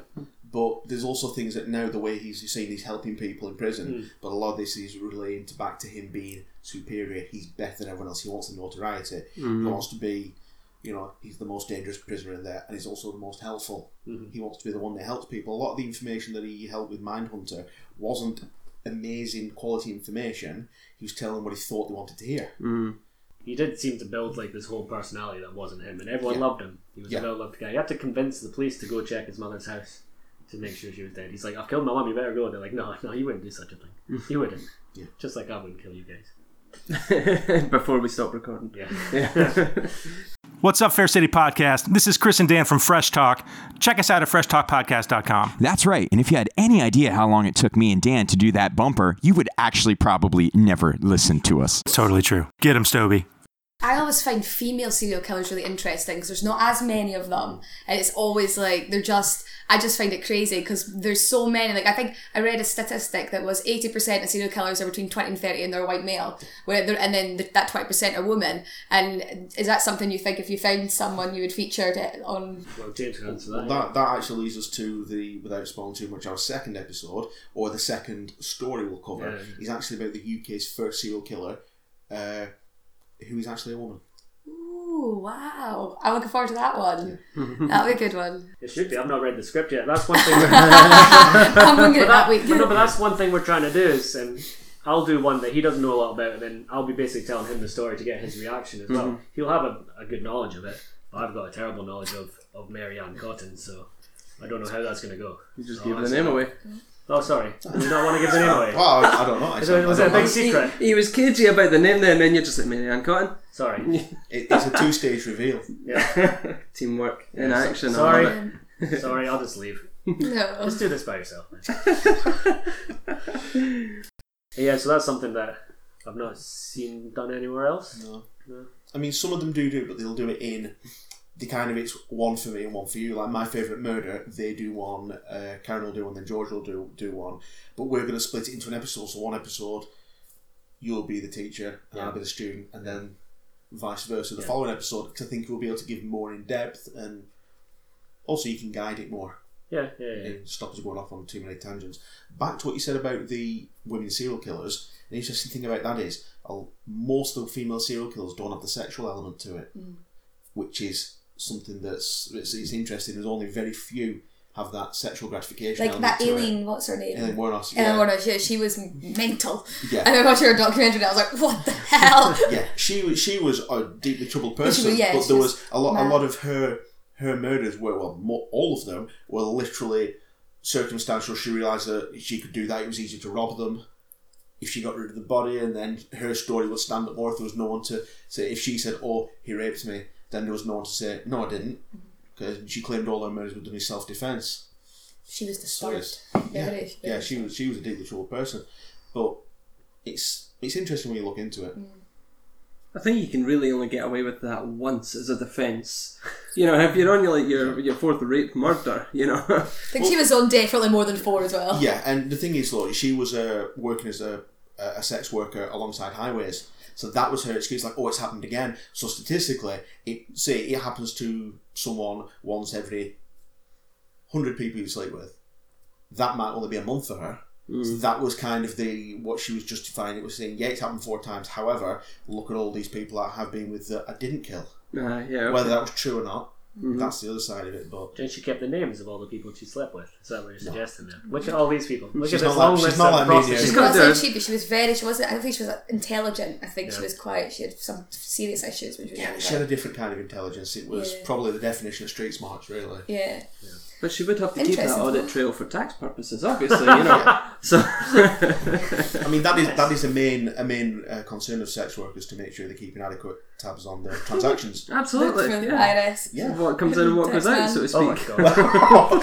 But there's also things that now the way he's you're saying he's helping people in prison, Hmm. but a lot of this is relating to back to him being superior. He's better than everyone else. He wants the notoriety. He wants to be, you know, he's the most dangerous prisoner in there, and he's also the most helpful. Mhm. He wants to be the one that helps people. A lot of the information that he helped with Mindhunter wasn't amazing quality information. He was telling what he thought they wanted to hear. Mm. He did seem to build like this whole personality that wasn't him, and everyone Yeah. loved him. He was Yeah. a well loved guy. He had to convince the police to go check his mother's house to make sure she was dead. He's like, "I've killed my mom, You better go." They're like, "No, no, you wouldn't do such a thing. You wouldn't." Yeah. Just like I wouldn't kill you guys. Before we stop recording. Yeah. Yeah. What's up, Fair City Podcast? This is Chris and Dan from Fresh Talk. Check us out at freshtalkpodcast.com. That's right. And if you had any idea how long it took me and Dan to do that bumper, you would actually probably never listen to us. It's Totally true. Get him, Stoby. I always find female serial killers really interesting because there's not as many of them, and it's always like they're just. I just find it crazy because there's so many. Like I think I read a statistic that was eighty percent of serial killers are between twenty and thirty, and they're white male. Where they're, and then th- that twenty percent are women. And is that something you think if you found someone you would feature it on? Well, James can answer that. That that actually leads us to the without spoiling too much our second episode or the second story we'll cover Yeah. is actually about the UK's first serial killer, uh, who is actually a woman. Ooh, wow! I'm looking forward to that one. That'll be a good one. It should be. I've not read the script yet. That's one thing. We're, I'm going to but, that that, week. but no, but that's one thing we're trying to do is um, I'll do one that he doesn't know a lot about, and then I'll be basically telling him the story to get his reaction as well. Mm-hmm. He'll have a, a good knowledge of it, but I've got a terrible knowledge of of Mary Ann Cotton, so I don't know how that's going to go. You just So gave the name that. away. Oh, sorry. Do you not want to give the name away? Well, I, I don't know. Is it, was I it a don't big know. secret? He, he was cagey about the name there, and then you're just like Mary Ann Cotton. Sorry. It, it's a two-stage reveal. Yeah. Teamwork in Yeah, so- action. I sorry. love it. Sorry, I'll just leave. No. Just do this by yourself. man. yeah, so that's something that I've not seen done anywhere else. No. No. I mean, some of them do do it, but they'll do it in the kind of it's one for me and one for you. Like my favourite murder, they do one. Uh, Karen will do one, then George will do do one. But we're going to split it into an episode. So one episode, you'll be the teacher and I'll be the student, and then vice versa. The Yeah. following episode, 'cause I think we'll be able to give more in depth and also you can guide it more Yeah, yeah, yeah. and stop us going off on too many tangents. Back to what you said about the women serial killers. The interesting thing about that is most of the female serial killers don't have the sexual element to it, which is something that's it's, it's interesting. There's only very few have that sexual gratification. Like that alien, what's her name? Aileen Wuornos. Yeah, Warner, she, she was mental. Yeah. And I watched her documentary and I was like, what the hell? yeah, she was she was a deeply troubled person, was- yeah, but there was was a lot a lot of her her murders were well, mo all of them were literally circumstantial. She realised that she could do that; it was easy to rob them. If she got rid of the body, and then her story would stand up more. If there was no one to say, if she said, "Oh, he raped me," then there was no one to say, "No, I didn't," because she claimed all her murders were done in self defence. She was So disturbed. it's- yeah, Very, yeah, she was she was a deeply troubled person, but it's it's interesting when you look into it. I think you can really only get away with that once as a defence. You know, if you're on your like your your fourth rape murder, you know. I think she was on definitely more than four as well. Yeah, and the thing is, though, she was uh, working as a, a sex worker alongside highways. So that was her excuse, like, oh, it's happened again. So statistically, it say it happens to someone once every hundred people you sleep with. That might only be a month for her. So that was kind of the what she was justifying. It was saying, yeah, it's happened four times. However, look at all these people I have been with that I didn't kill. Uh, yeah. okay. Whether that was true or not, Mm-hmm. that's the other side of it. But Don't she kept the names of all the people she slept with? Is that what you're suggesting there? Look at all these people. Look She's at this not like- long she's list not of like me, yeah. prostitutes. She wasn't the- cheap, but she was very. She wasn't. I don't think she was intelligent. I think she was quite. She had some serious issues when she was yeah, younger. she had a different kind of intelligence. It was Yeah. probably the definition of street smarts, really. yeah. But she would have to keep that audit trail for tax purposes, obviously, you know. So I mean, that is that is a main a main uh, concern of sex workers to make sure they're keeping adequate tabs on their transactions. absolutely, From yeah. Iris. Yeah. What comes in and what goes out, so to speak. Oh my god.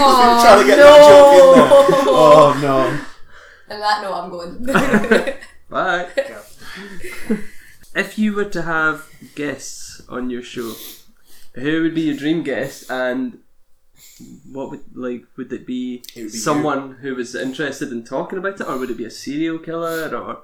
Oh, Trying to get that joke in there. Oh no! On that note, I'm going. Bye. if you were to have guests on your show, who would be your dream guest, and what would like would it be? It would be someone who was interested in talking about it, or would it be a serial killer? Or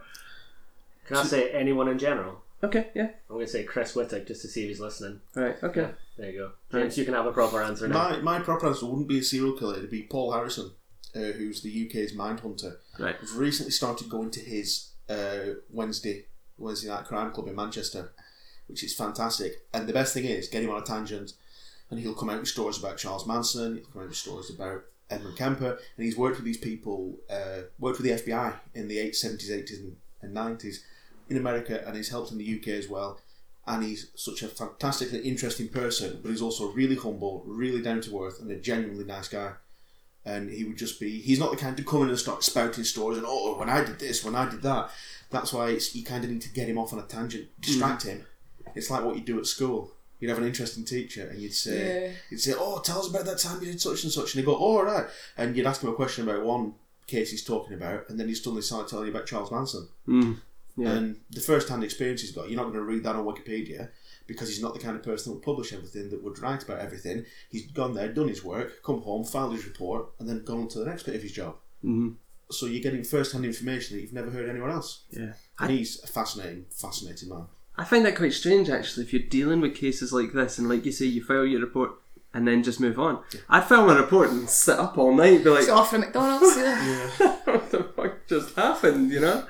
Can I say anyone in general? okay, yeah, I'm going to say Chris Whittick just to see if he's listening. right, okay. There you go. James, you can have a proper answer now. My my proper answer wouldn't be a serial killer. It'd be Paul Harrison, uh, who's the UK's Mindhunter. Right. I've recently started going to his uh, Wednesday Wednesday night crime club in Manchester, which is fantastic. And the best thing is, get him on a tangent, and he'll come out with stories about Charles Manson. He'll come out with stories about Edmund Kemper, and he's worked with these people, uh, worked with the FBI in the 8th, 70s, 80s, and, and 90s in America, and he's helped in the UK as well. And he's such a fantastically interesting person, but he's also really humble, really down to earth, and a genuinely nice guy and he would just be he's not the kind to come in and start spouting stories and oh when I did this when I did that that's why it's, you kind of need to get him off on a tangent distract him it's like what you do at school you'd have an interesting teacher and you'd say Yeah. you'd say oh tell us about that time you did such and such and he'd go oh all right and you'd ask him a question about one case he's talking about and then he'd suddenly start telling you about Charles Manson Mm. Yeah. and the first hand experience he's got, you're not going to read that on Wikipedia because he's not the kind of person that would publish everything, that would write about everything. He's gone there, done his work, come home, filed his report, and then gone on to the next bit of his job. Mhm. So you're getting first hand information that you've never heard anywhere else. Yeah. And he's a fascinating, fascinating man. I find that quite strange actually if you're dealing with cases like this and like you say you file your report and then just move on. I'd file my report and sit up all night be like She's off from McDonald's. Yeah. what the fuck just happened, you know?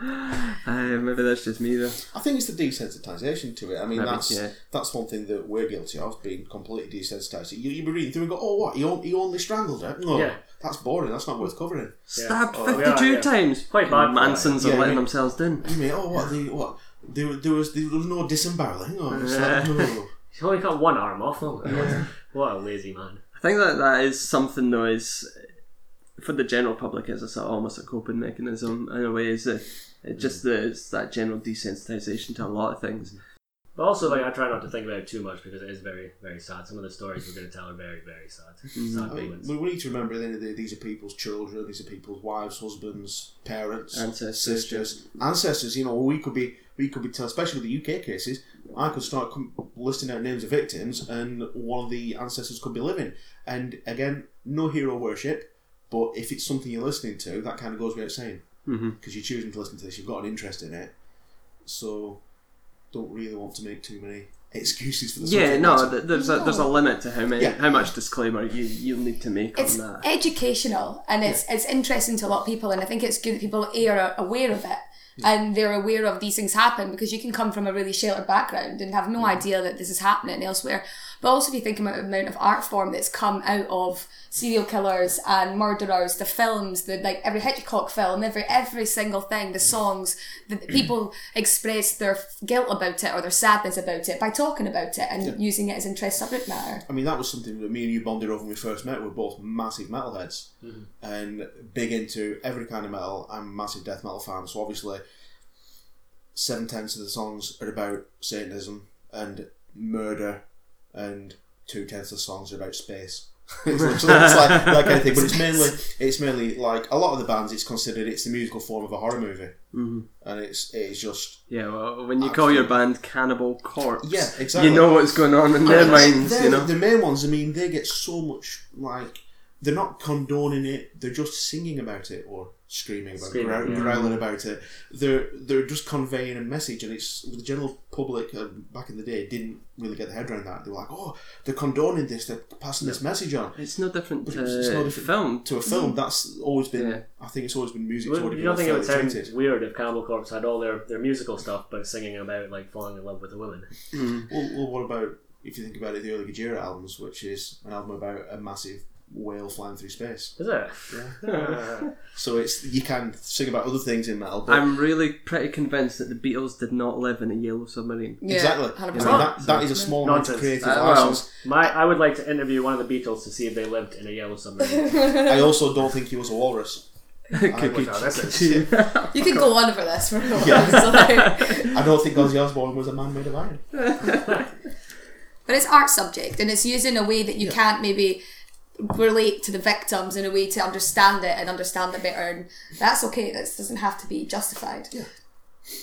Uh, maybe that's just me though. I think it's the desensitisation to it. I mean, Maybe, that's yeah. that's one thing that we're guilty of, being completely desensitised. You, you'd be reading through and go, oh, what? He, on, he only strangled her? No, Yeah. that's boring. That's not worth covering. Stabbed Oh, 52 yeah, yeah. times. Quite bad Mansons that. are letting mean- themselves down. You mean, oh, what? The, what? There, there, was, there was no disembarreling. Oh, it's like, no. He's only got one arm off him. What a lazy man. I think that that is something though is for the general public is a sort of almost a coping mechanism in a way is that it just mm. the, it's that general desensitization to a lot of things. Mm. But also, like, I try not to think about it too much because it is very, very sad. Some of the stories we're going to tell are very, very sad. Sad I mean, we we need to remember at the end of the day, these are people's children, these are people's wives, husbands, parents, Ancestors. sisters, ancestors. You know, we could be, we could be, tell, especially with the UK cases, I could start com- listing out names of victims, and one of the ancestors could be living. And again, no hero worship, but if it's something you're listening to, that kind of goes without saying Mm-hmm. because you're choosing to listen to this, you've got an interest in it, so don't really want to make too many excuses for the Yeah, no, th- there's a there's a limit to how many Yeah. how much disclaimer you you'll need to make It's on that. educational and it's it's interesting to a lot of people, and I think it's good that people are aware of it. And they're aware of these things happen because you can come from a really sheltered background and have no mm-hmm. idea that this is happening elsewhere. But also, if you think about the amount of art form that's come out of serial killers and murderers, the films, the like every Hitchcock film, every every single thing, the songs, the people express their guilt about it or their sadness about it by talking about it and using it as interest subject matter. I mean, that was something that me and you bonded over when we first met. We're both massive metalheads mm-hmm. and big into every kind of metal. I'm a massive death metal fan, so obviously, seven tenths of the songs are about Satanism and murder, and two tenths of songs are about space. it's, like, it's like that kind of thing. But it's mainly it's mainly like a lot of the bands. It's considered it's the musical form of a horror movie, mm-hmm. and it's it's just Yeah, well, when you call your band Cannibal Corpse, Yeah, exactly. you know what's going on in their minds, you know. the main ones. I mean, they get so much like they're not condoning it. They're just singing about it or screaming about, Screaming, growl- yeah. growling about it. They're they're just conveying a message, and it's the general public uh, back in the day didn't really get their head around that. They were like, "Oh, they're condoning this. They're passing this message on." It's no different But to it's- it's no different film. To a film, that's always been. Yeah. I think it's always been music. Well, to what you don't think it would sound treated. weird if Cannibal Corpse had all their, their musical stuff, but singing about like falling in love with a woman? Well, well, what about if you think about it, the early Gojira albums, which is an album about a massive whale flying through space. Is it? Yeah. So it's you can sing about other things in metal, but I'm really pretty convinced that the Beatles did not live in a yellow submarine. Yeah, exactly. 100%. I mean, that, that is a small amount of creative Uh, well. My, I would like to interview one of the Beatles to see if they lived in a yellow submarine. I also don't think he was a walrus. Could- could- could you- You can go on for this for a while. Yeah. I don't think Ozzy Osbourne was a man made of iron. But it's art subject and it's used in a way that you can't maybe relate to the victims in a way to understand it and understand it better and that's okay. That doesn't have to be justified. It,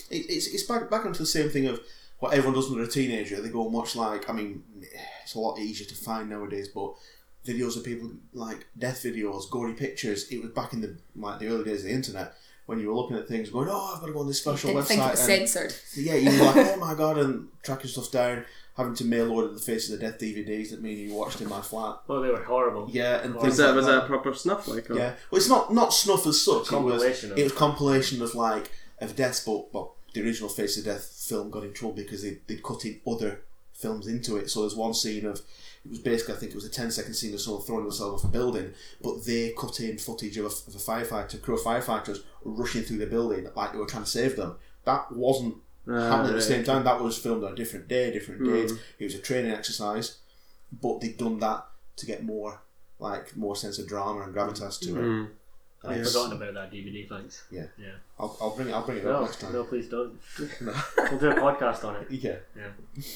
it's it's back back onto the same thing of what everyone does when they're a teenager. They go and watch like I mean, it's a lot easier to find nowadays, but videos of people like death videos, gory pictures. It was back in the like the early days of the internet when you were looking at things, going, "Oh, I've got to go on this special Didn't website." think it was and- censored. Yeah, you were like, oh my god, and tracking stuff down, having to mail order the faces of the death DVDs that me and you watched in my flat. Oh, they were horrible. Yeah, and Was things that like was that. that a proper snuff like? Or? Yeah, well, it's not not snuff as such. It was Compilation of- it was compilation of like of deaths, but well, the original Face of Death film got in trouble because they they cut in other films into it. So there's one scene of it was basically I think it was a 10 second scene of someone throwing themselves off a building, but they cut in footage of a, of a firefighter, crew of firefighters rushing through the building like they were trying to save them. That wasn't happening at the same time. That was filmed on a different day, different Hmm. date. It was a training exercise, but they'd done that to get more like more sense of drama and gravitas to it. Hmm. And I've it's- forgotten about that DVD. Thanks. Yeah. Yeah. I'll, I'll bring it. I'll bring it up No, next time. no, please don't. We'll do a podcast on it. Yeah. Yeah.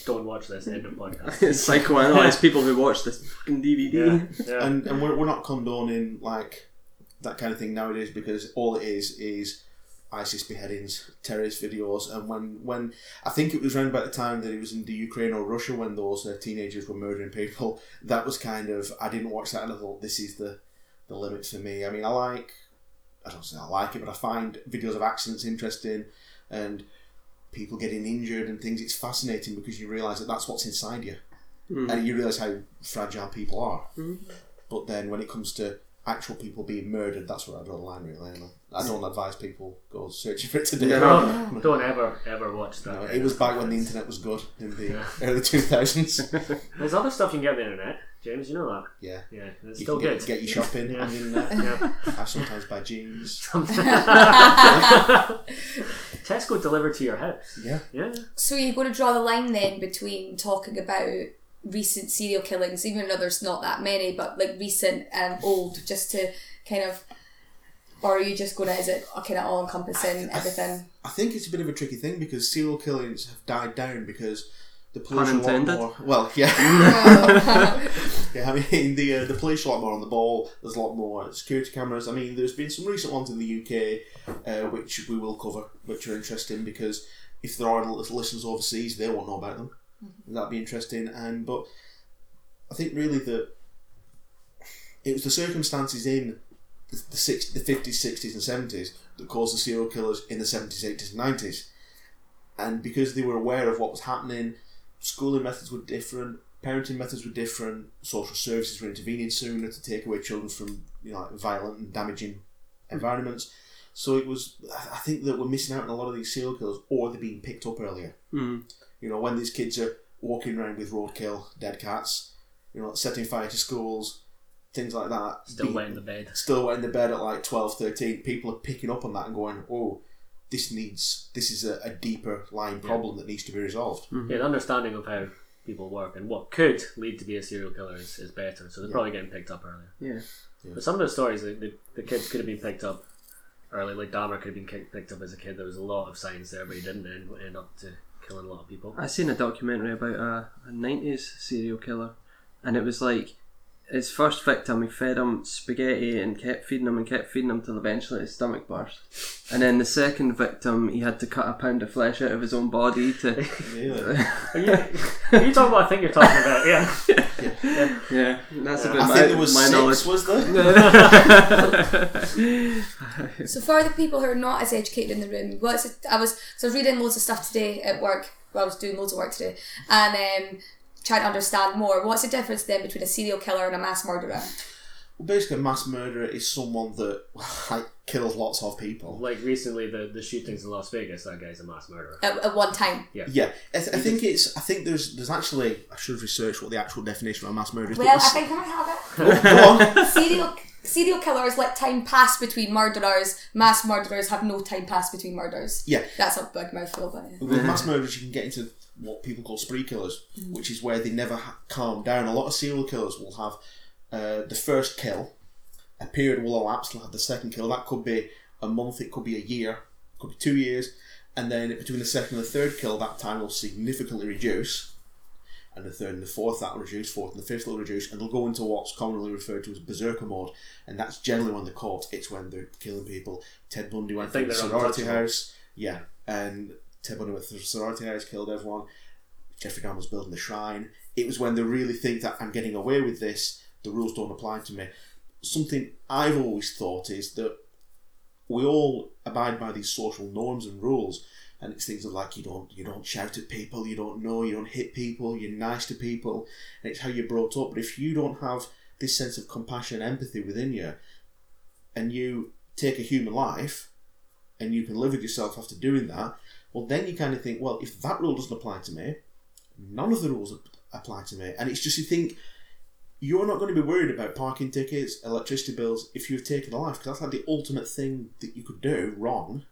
Don't watch this. End of podcast. Psychoanalyze people who watch this fucking DVD. Yeah. yeah. And and we're, we're not condoning like that kind of thing nowadays because all it is is ISIS beheadings, terrorist videos, and when when I think it was around about the time that it was in the Ukraine or Russia when those uh, teenagers were murdering people. That was kind of I didn't watch that and I thought this is the the limit for me. I mean, I like I don't say I like it, but I find videos of accidents interesting and people getting injured and things. It's fascinating because you realise that that's what's inside you, and you realise how fragile people are. But then when it comes to actual people being murdered, that's where I draw the line really. And I don't advise people go searching for it today. don't, don't ever, ever watch that. No, it was back when the internet was good in the early 2000s. There's other stuff you can get on the internet, James. You know that. yeah. Yeah, it's You still can good. get, get your shopping Yeah. on the internet. yeah. I sometimes buy jeans. Tesco delivered to your house. Yeah. Yeah. So you're going to draw the line then between talking about recent serial killings, even though there's not that many, but like recent and old, just to kind of, or are you just going to, is it kind of all encompassing everything? I think it's a bit of a tricky thing because serial killings have died down because the police are a lot more. Well, yeah. yeah, I mean, the uh, the police are a lot more on the ball. There's a lot more security cameras. I mean, there's been some recent ones in the UK, uh, which we will cover, which are interesting because if there are listeners overseas, they won't know about them. That'd be interesting. And but I think really that it was the circumstances in the, the, six, the 50s, 60s, and 70s that caused the serial killers in the 70s, 80s, and 90s. And because they were aware of what was happening, schooling methods were different, parenting methods were different, social services were intervening sooner to take away children from you know, like violent and damaging environments. So it was, I I think that we're missing out on a lot of these serial killers, or they're being picked up earlier. Mm. You know, when these kids are walking around with roadkill, dead cats, you know, setting fire to schools, things like that. Still being- wet in the bed. still wet in the bed at like 12, 13, people are picking up on that and going, oh, this needs, this is a, a deeper line problem that needs to be resolved. Mm-hmm. Yeah, the understanding of how people work and what could lead to be a serial killer is, is better. So they're probably getting picked up earlier. Yeah. But some of the stories, the, the, the kids could have been picked up early. Like Dahmer could have been kicked, picked up as a kid. There was a lot of signs there, but he didn't end, end up to killing a lot of people. I seen a documentary about a, a 90s serial killer, and it was like his first victim, he fed him spaghetti and kept feeding him and kept feeding him till eventually his stomach burst. And then the second victim, he had to cut a pound of flesh out of his own body to. Really? Are you, are you talking about? I think you're talking about? Yeah. yeah, Yeah. that's a bit I my, think there was my six, knowledge. was there? So for the people who are not as educated in the room, what's it, I was so I was reading loads of stuff today at work. Well, I was doing loads of work today, and um, trying to understand more. What's the difference then between a serial killer and a mass murderer? Well, basically, a mass murderer is someone that like, kills lots of people. Like recently, the, the shootings in Las Vegas, that guy's a mass murderer. At, at one time. Yeah, I, th- I think it's. I think there's there's actually. I should have researched what the actual definition of a mass murderer is. but Well, I it's- think I might have it. Go serial serial killers let time pass between murderers. Mass murderers have no time pass between murders. Yeah. That's a big mouthful, but yeah. With mass murderers, you can get into what people call spree killers, which is where they never ha- calm down. A lot of serial killers will have uh, the first kill, a period will elapse, they'll have the second kill. That could be a month, it could be a year, it could be two years, and then between the second and the third kill, that time will significantly reduce. And the third and the fourth that will reduce, fourth and the fifth will reduce, and they'll go into what's commonly referred to as berserker mode, and that's generally when they're caught. It's when they're killing people. Ted Bundy went I think through the sorority house, yeah, and Ted Bundy went the sorority house, killed everyone. Jeffrey Dahmer was building the shrine. It was when they really think that I'm getting away with this, the rules don't apply to me. Something I've always thought is that we all abide by these social norms and rules, and it's things of like you don't you don't shout at people, you don't know, you don't hit people, you're nice to people, and it's how you're brought up. But if you don't have this sense of compassion empathy within you, and you take a human life, and you can live with yourself after doing that, well, then you kind of think, well, if that rule doesn't apply to me, none of the rules apply to me. And it's just you think you're not going to be worried about parking tickets, electricity bills if you've taken a life, because that's like the ultimate thing that you could do wrong.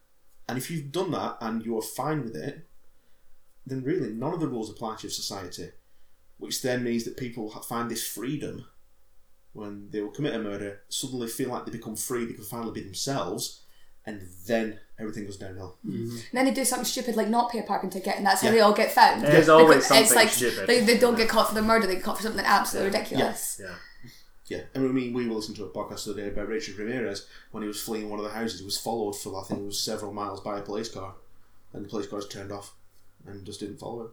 And if you've done that and you're fine with it, then really none of the rules apply to your society, which then means that people find this freedom when they will commit a murder, suddenly feel like they become free, they can finally be themselves, and then everything goes downhill. Mm-hmm. And then they do something stupid like not pay a parking ticket, and that's how Yeah. they all get found. There's always Because it's something like stupid. They, they don't get caught for the murder; they get caught for something absolutely ridiculous. Yeah. Yeah, I mean, we were listening to a podcast the other day about Richard Ramirez when he was fleeing one of the houses. He was followed for I think it was several miles by a police car, and the police car was turned off, and just didn't follow him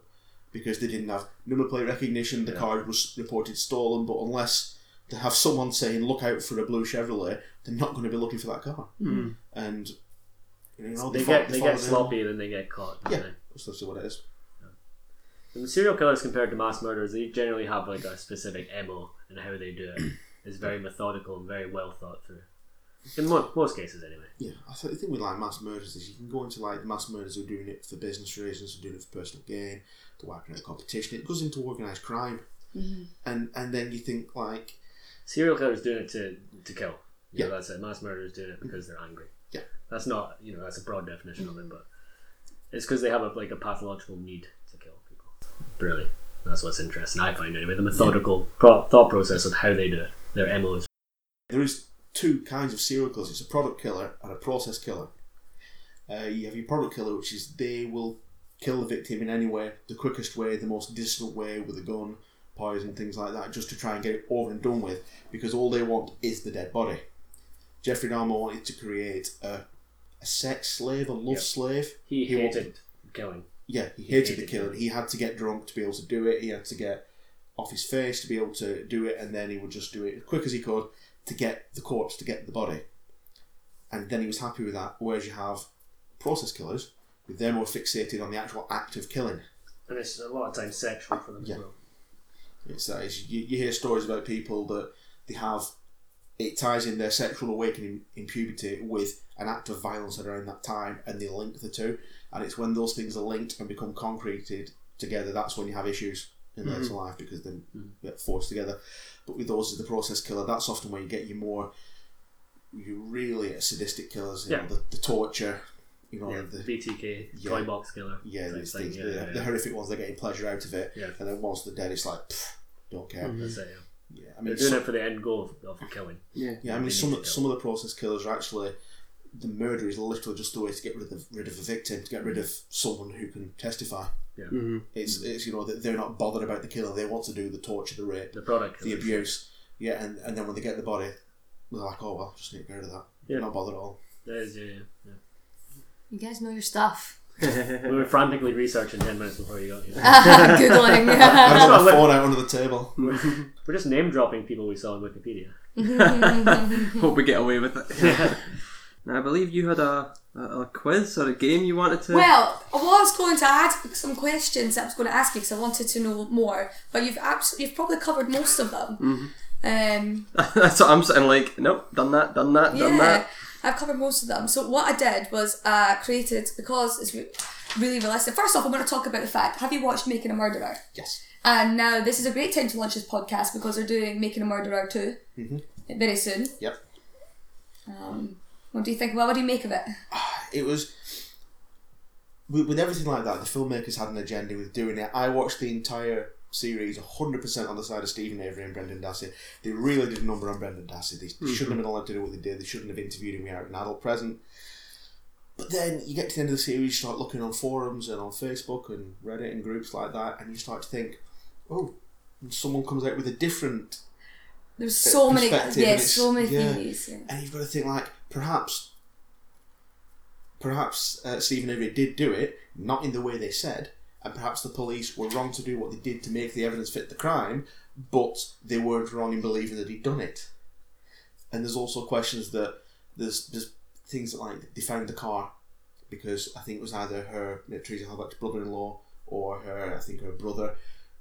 because they didn't have number plate recognition. The car was reported stolen, but unless they have someone saying "look out for a blue Chevrolet," they're not going to be looking for that car. Hmm. And you know, They fo- get they follow get sloppy and then they get caught. Yeah, they? that's just what it is. And the serial killers compared to mass murderers, they generally have like a specific MO and how they do it. It's very methodical and very well thought through. In mo- most cases, anyway. Yeah, I th- the thing with like mass murders is you can go into like the mass murders who are doing it for business reasons, who are doing it for personal gain, they're wiping out competition. It goes into organised crime, mm-hmm. and and then you think like, Serial killers doing it to to kill. You know, Yeah. that's it. Mass murderers doing it because they're angry. Yeah. That's not you know that's a broad definition of it, but it's because they have a, like a pathological need to kill people. Brilliant. That's what's interesting. I find anyway the methodical pro- thought process of how they do it. Their MOs. there is two kinds of serial killers. It's a product killer and a process killer. Uh, you have your product killer, which is they will kill the victim in any way, the quickest way, the most distant way, with a gun, poison, things like that, just to try and get it over and done with, because all they want is the dead body. Jeffrey Dahmer wanted to create a, a sex slave, a love Yep. slave. He, He hated killing. Yeah, he hated hated the killing. killing. He had to get drunk to be able to do it. He had to get off his face to be able to do it, and then he would just do it as quick as he could to get the corpse, to get the body. And then he was happy with that. Whereas you have process killers, they're more fixated on the actual act of killing. And it's a lot of times sexual for them Yeah. as well. It's that is you, you hear stories about people that they have it ties in their sexual awakening in puberty with an act of violence at around that time, and they link the two. And it's when those things are linked and become concreted together that's when you have issues in later mm-hmm. life because then you get forced together. But with those as the process killer, that's often where you get your more you really sadistic killers. You Yeah. know, the, the torture. You know Yeah, the, BTK, Yeah. toy box killer. yeah, these things, yeah, the, yeah, the horrific ones. They're getting pleasure out of it, Yeah. and then once they're dead, it's like pff, don't care. Mm-hmm. That's it, yeah. Yeah, I They're mean, doing some- it for the end goal of, of killing. Yeah. Yeah, I mean, some of, some of the process killers are actually the murder is literally just a way to get rid of the, rid of a victim, to get rid of someone who can testify. Mm-hmm. It's it's you know they're not bothered about the killing; they want to do the torture, the rape, The product the abuse, Yeah, and, and then when they get the body, they're like, oh well, just need to get rid of that. Yeah. Not bothered at all. That is, yeah, yeah, You guys know your stuff. Yeah. We were frantically researching 10 minutes before you got here. Googling. I've got my look- phone out under the table. We're just name dropping people we saw on Wikipedia. Hope we get away with it. now, I believe you had a, a, a quiz or a game you wanted to. Well, I was going to add some questions that I was going to ask you because I wanted to know more, but you've absolutely, you've probably covered most of them. Um, That's what I'm saying. like. Nope, done that, done that, done yeah, that. I've covered most of them. So what I did was uh, created because it's really realistic. First off, I'm going to talk about the fact: Have you watched Making a Murderer? Yes. And now this is a great time to launch this podcast because they're doing Making a Murderer 2 very soon. Yep. Um, what do you think? Well, what do you make of it? It was with, with everything like that. The filmmakers had an agenda with doing it. I watched the entire series 100% on the side of Steven Avery and Brendan Dassey. They really did a number on Brendan Dassey. They shouldn't have been allowed to do what they did. They shouldn't have interviewed him without an adult present. But then you get to the end of the series, you start looking on forums and on Facebook and Reddit and groups like that, and you start to think, oh, and someone comes out with a different There's so many, perspective and so many yeah. theories. Yeah. and you've got to think like perhaps perhaps uh, Steven Avery did do it not in the way they said and perhaps the police were wrong to do what they did to make the evidence fit the crime but they weren't wrong in believing that he'd done it and there's also questions that there's there's things like they found the car because I think it was either her Teresa Halbach's brother-in-law or her I think her brother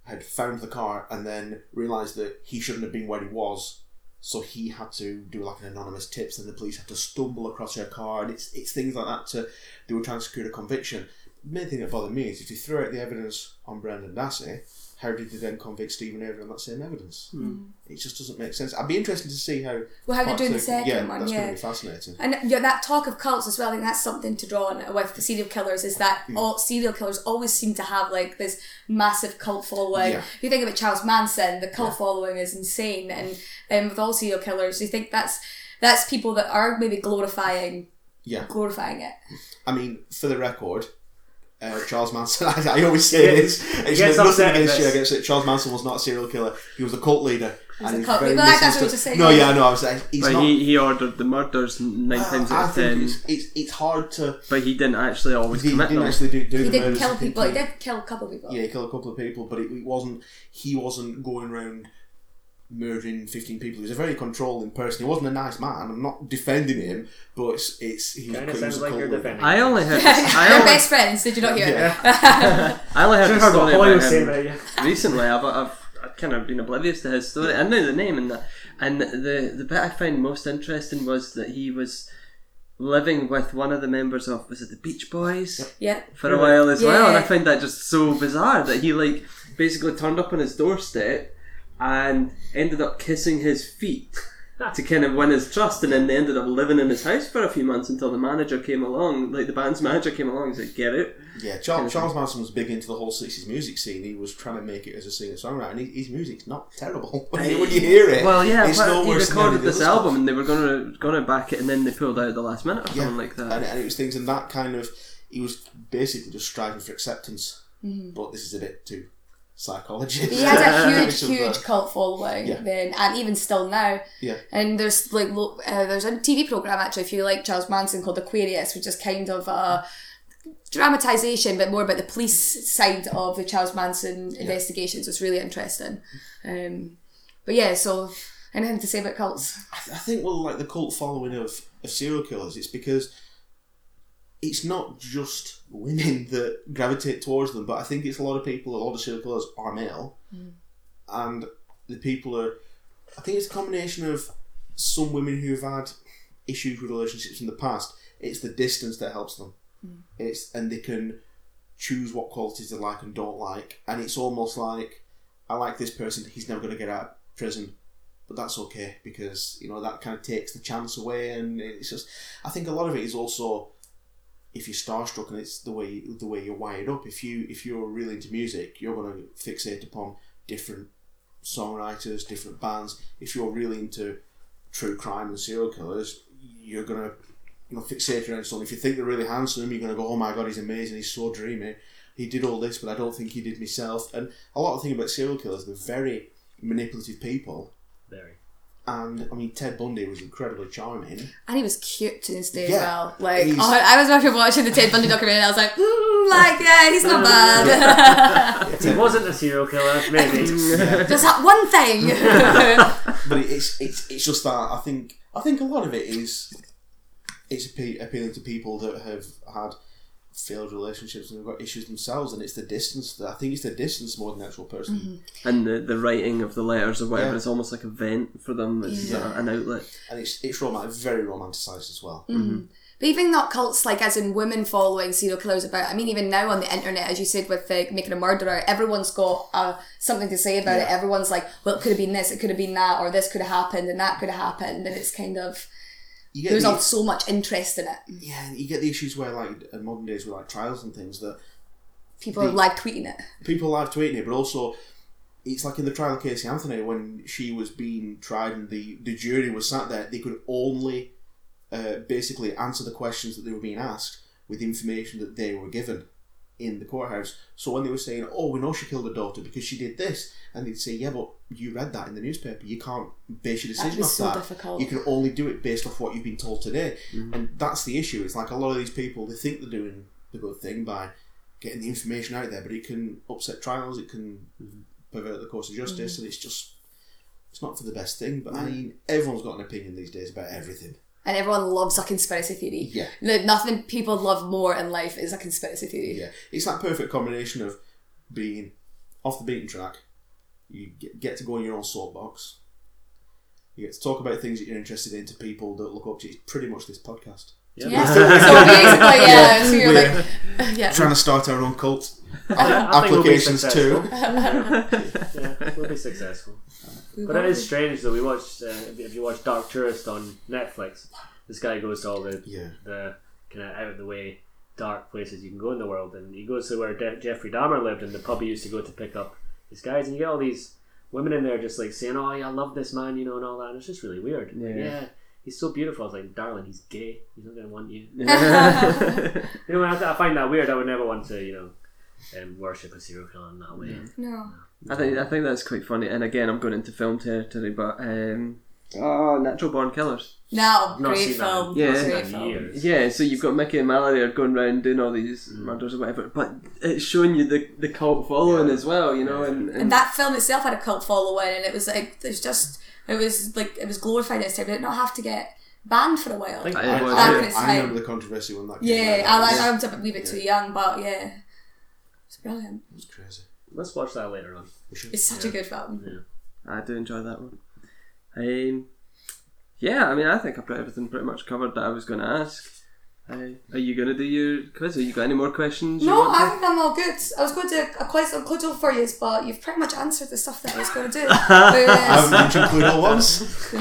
had found the car and then realised that he shouldn't have been where he was so he had to do like an anonymous tips, and the police had to stumble across her car, and it's it's things like that. To they were trying to secure a conviction. The main thing that bothered me is if you threw out the evidence on Brendan Dassey, how did they then convict Steven Avery on that same evidence? It just doesn't make sense. I'd be interested to see how. Well, how they're doing the second yeah, one, That's yeah. going to be fascinating. And yeah, that talk of cults as well, I think that's something to draw on with the serial killers is that Hmm. all serial killers always seem to have like this massive cult following. Yeah. If you think about Charles Manson, the cult following is insane, and um, with all serial killers, you think that's that's people that are maybe glorifying Yeah, glorifying it. I mean, for the record. Uh, Charles Manson. I, I always say Yeah. this. It's gets nothing upset against if you against it. Charles Manson was not a serial killer. He was a cult leader. was and a cult leader. Well, that's what I was misunderstood. just saying, No, yeah. yeah, no. I was saying he's But not. he, he ordered the murders nine times I out of think ten, it's, it's it's hard to. but he didn't actually always He commit didn't them. actually do, do He the did murders. kill I think people. He he- did kill a couple of people. Yeah, he killed a couple of people, but it, it wasn't. He wasn't going around murdering fifteen people. He was a very controlling person. He wasn't a nice man. I'm not defending him, but it's, it's he Kinda sounds like you're defending. I only heard. I only, best friends. Did you not hear? Yeah. I only heard have heard what story about him about you. recently. I've, I've, I've kind of been oblivious to his story. I knew the name and that. And the the bit I found most interesting was that he was living with one of the members of was it the Beach Boys Yeah. for a while as well. And I Yeah. find that just so bizarre that he like basically turned up on his doorstep and ended up kissing his feet. To kind of win his trust, and then they ended up living in his house for a few months until the manager came along. Like the band's manager came along and said, "Get out." Yeah, Charles, Charles Manson was big into the whole '60s music scene. He was trying to make it as a singer-songwriter, and he, his music's not terrible when, you, when you hear it. Well, yeah, it's no he worse than any recorded this other stuff. album, and they were gonna gonna back it, and then they pulled out at the last minute or Yeah. something like that. and, and it was things, and that kind of he was basically just striving for acceptance. Mm-hmm. But this is a bit too psychology. He had a huge, huge cult following Yeah. then, and even still now. Yeah. And there's like uh, there's a TV program actually, if you like Charles Manson, called Aquarius, which is kind of a dramatization, but more about the police side of the Charles Manson investigations. It's really interesting. Um, but yeah, so anything to say about cults? I, th- I think well, like the cult following of, of serial killers, it's because it's not just women that gravitate towards them, but I think it's a lot of people. A lot of killers are male, mm. and the people are. I think it's a combination of some women who've had issues with relationships in the past. It's the distance that helps them. Mm. It's and they can choose what qualities they like and don't like, and it's almost like I like this person. He's never going to get out of prison but that's okay because you know that kind of takes the chance away and it's just I think a lot of it is also if you're starstruck and it's the way the way you're wired up if you if you're really into music you're going to fixate upon different songwriters different bands. If you're really into true crime and serial killers you're going to you know fixate around someone if you think they're really handsome you're going to go oh my god he's amazing he's so dreamy. He did all this but I don't think he did myself. And a lot of thing about serial killers they're very manipulative people. And I mean Ted Bundy was incredibly charming. And he was cute to this day as Yeah, well. Like, oh, I was after watching the Ted Bundy documentary and I was like, mm, like, yeah, he's not bad. He wasn't a serial killer, maybe. Just that one thing. But it's it's it's just that I think I think a lot of it is it's appealing to people that have had failed relationships and they've got issues themselves, and it's the distance. That, I think it's the distance more than the actual person, mm-hmm. and the, the writing of the letters or whatever Yeah. is almost like a vent for them. It's Yeah. a- an outlet. and it's it's romantic, very romanticised as well. Mm-hmm. Mm-hmm. But even not cults like as in women following serial killers about. I mean, even now on the internet, as you said with the making a murderer, everyone's got uh, something to say about it. Everyone's like, well, it could have been this, it could have been that, or this could have happened, and that could have happened, and it's kind of You get there's the, so much interest in it. yeah, you get the issues where like in modern days with like trials and things that People are live tweeting it. people live tweeting it, but also it's like in the trial of Casey Anthony when she was being tried and the, the jury was sat there, they could only uh, basically answer the questions that they were being asked with information that they were given in the courthouse. So when they were saying, "Oh, we know she killed her daughter because she did this," and they'd say, "Yeah, but you read that in the newspaper. You can't base your decision was off so that. difficult. You can only do it based off what you've been told today." Mm. And that's the issue. It's like a lot of these people they think they're doing the good thing by getting the information out there, but it can upset trials. It can mm-hmm. pervert the course of justice, mm. and it's just it's not for the best thing. But I mean, everyone's got an opinion these days about everything. And everyone loves a conspiracy theory. Yeah. No- Nothing people love more in life is a conspiracy theory. Yeah, it's that perfect combination of being off the beaten track. You get, get to go in your own soapbox. You get to talk about things that you're interested in to people that look up to you. It's pretty much this podcast. Yeah, so, so basically, oh, yeah, so you're like, yeah. Trying to start our own cult. I think we'll be Applications successful. too. yeah, we'll be successful. But it is strange though. We watched uh, if if you watch Dark Tourist on Netflix, this guy goes to all the Yeah. the kind of out of the way dark places you can go in the world, and he goes to where De- Jeffrey Dahmer lived, and the pub he used to go to pick up his guys, and you get all these women in there just like saying, "Oh, yeah, I love this man," you know, and all that. And it's just really weird. Like, Yeah. yeah. He's so beautiful. I was like, darling, he's gay. He's not gonna want you. You know, I, I find that weird. I would never want to, you know, um, worship a serial killer in that way. No. I think I think that's quite funny. And again, I'm going into film territory, but um, oh, Natural Born Killers. No, Not great seen that. film. Yeah. Not seen that Great in film. years. Yeah, so you've got Mickey and Mallory are going around doing all these murders or whatever, but it's showing you the, the cult following Yeah. as well, you know, and, and, And that film itself had a cult following, and it was like there's just it was like it was glorified this time. Did not have to get banned for a while? think- I- I, it was, Back in its I time. remember the controversy when that came yeah, out. I like I was a wee bit too young, but yeah, it's brilliant. It was crazy. Let's watch that later on. It's such a good film. Yeah. I do enjoy that one. Um, yeah, I mean, I think I've got everything pretty much covered that I was going to ask. Uh, are you going to do your quiz? Have you got any more questions? No. I think I'm all good. I was going to do a quiz on Cluedo for you, but you've pretty much answered the stuff that I was going to do. I haven't mentioned Cluedo once.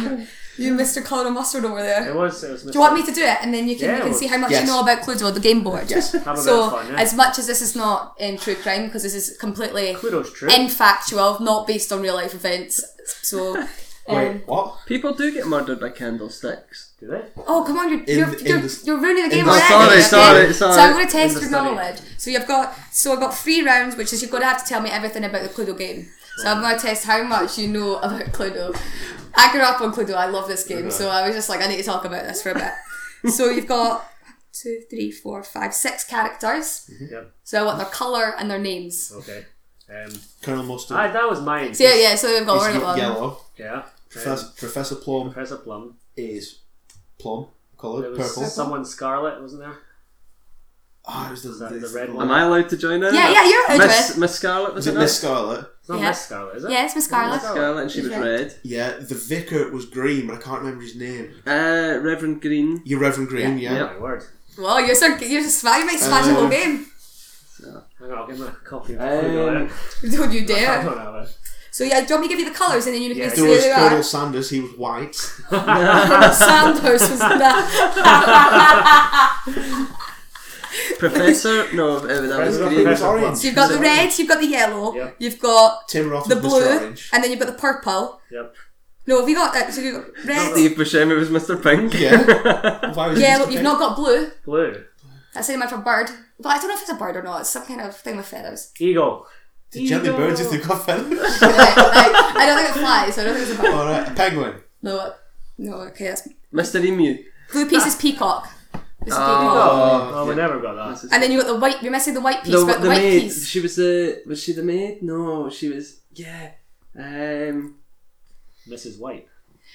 You, Mr. Colour Mustard over there. It was. It was. Do you want me to do it, and then you can Yeah, you can see how much yes. you know about Cluedo, the game board? Yes. Have a bit So, fun, yeah? as much as this is not in true crime, because this is completely Cluedo's true. infactual, not based on real life events. So, um, Wait, what? People do get murdered by candlesticks. Do they? oh come on, you're In you're, in you're, the- you're ruining the game the- already. sorry, okay? sorry, sorry. So I'm going to test your study. knowledge. So you've got so I've got three rounds, which is you're going to have to tell me everything about the Cluedo game. So I'm going to test how much you know about Cluedo. I grew up on Cluedo. I love this game, so I was just like, I need to talk about this for a bit. so you've got two, three, four, five, six characters. Yep. So I want their color and their names. Okay. Um, Colonel Mustard. I, that was mine. So yeah, yeah. So we've got is one of ye- them. yellow. Yeah. Professor, Um, Professor Plum Professor Plum. is plum There coloured, was purple. someone Scarlet, wasn't there? Ah, it was the, Is that the, the red Am one? I allowed to join in? Yeah, yeah, you're allowed Miss. Miss Scarlet was Was it it Miss Miss Scarlet? It's not Yeah. Miss Scarlet, is it? Yeah, it's Miss Scarlet. Scarlet, and she was red. Yeah, the vicar was green, but I can't remember his name. Uh, Reverend Green. You Reverend Green, Yeah. yeah. Oh, my word. Well, you're so you're just smash, you might smash the whole Um, game. Hang on, I'll give him a copy of Um, Don't you dare. don't have it. So yeah, do you want me to give you the colours and then you Yeah, can do There see was who they Colonel are? Sanders, he was white. Sandhurst was that. Professor? No, uh, that was Green. Professor orange. So you've got the red, you've got the yellow, Yeah. you've got Tim Roth the was Mr. blue, Orange. and then you've got the purple. Yep. No, have you got uh, so you've got red, Steve Buscemi was Mr. Pink. Yeah. Why was it yellow. Mr. You've Pink? not got blue. Blue. That's the name for bird, but I don't know if it's a bird or not. It's some kind of thing with feathers. Eagle. Did Gently Eagle. Birds if they've got feathers? Like, I don't think it flies, so I don't think it's a bird. Alright, a penguin. No, no, okay, that's Mr. Emu. blue piece is peacock. It's a Oh. peacock. Oh, we never got that. This And then you got the white. You're missing the white piece, the, but the, the white maid. piece. She was the. Was she the maid? No, she was. Yeah. Um. Mrs. White.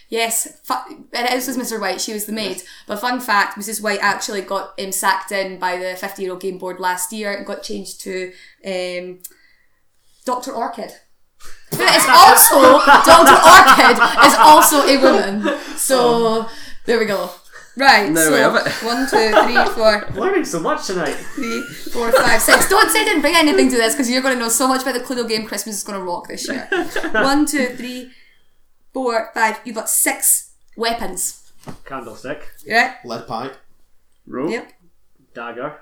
Yes, fu- it is was Mr. White. She was the maid. But fun fact, Mrs. White actually got um, sacked in by the 50 year old game board last year and got changed to um, Dr. Orchid. Who is also Dr. Orchid is also a woman. So there we go. Right. There so we have it. one, two, three, four, Learning so much tonight. three, four, five, six. Don't say I didn't bring anything to this because you're going to know so much about the Cluedo game. Christmas is going to rock this year. One, two, three, four, five. You've got six weapons. Candlestick. Yeah. Lead pipe. Rope. Yep. Dagger.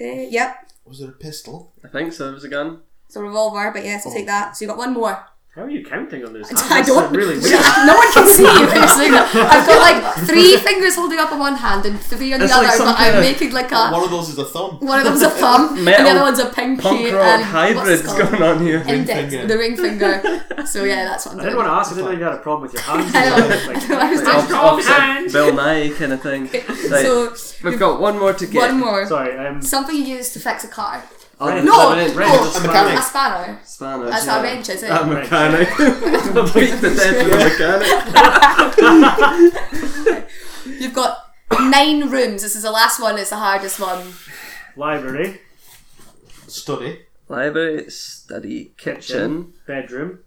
Uh, yep. Was there a pistol? I think so. It was a gun. It's a revolver, but yes, I'll take that. So you got one more. How are you counting on this? I This don't. really weird. no one can see you. when that. I've got like three fingers holding up on one hand and three on the It's other, like some but I'm kinda- making like a. One of those is a thumb. One of them's a thumb, and Metal the other one's a pinky. Punk rock and hybrids what's it called? going on here. Index, finger. the ring finger. So yeah, that's what I'm I doing. didn't want to ask. I didn't know you had a problem with your hands. I know. Like, I was Like doing- off- Strong opposite hand. Bill Nye kind of thing. Right. So We've got one more to get. one more. sorry. Um, Something you use to fix a car. Oh, Wrench. No, the wrench. wrench. no, A mechanic. a spanner. Spanners. That's yeah. how a wrench is, A it? mechanic. Beat the death of the mechanic. You've got nine rooms. This is the last one. It's the hardest one. library. Study. Library, study, kitchen, Bedroom.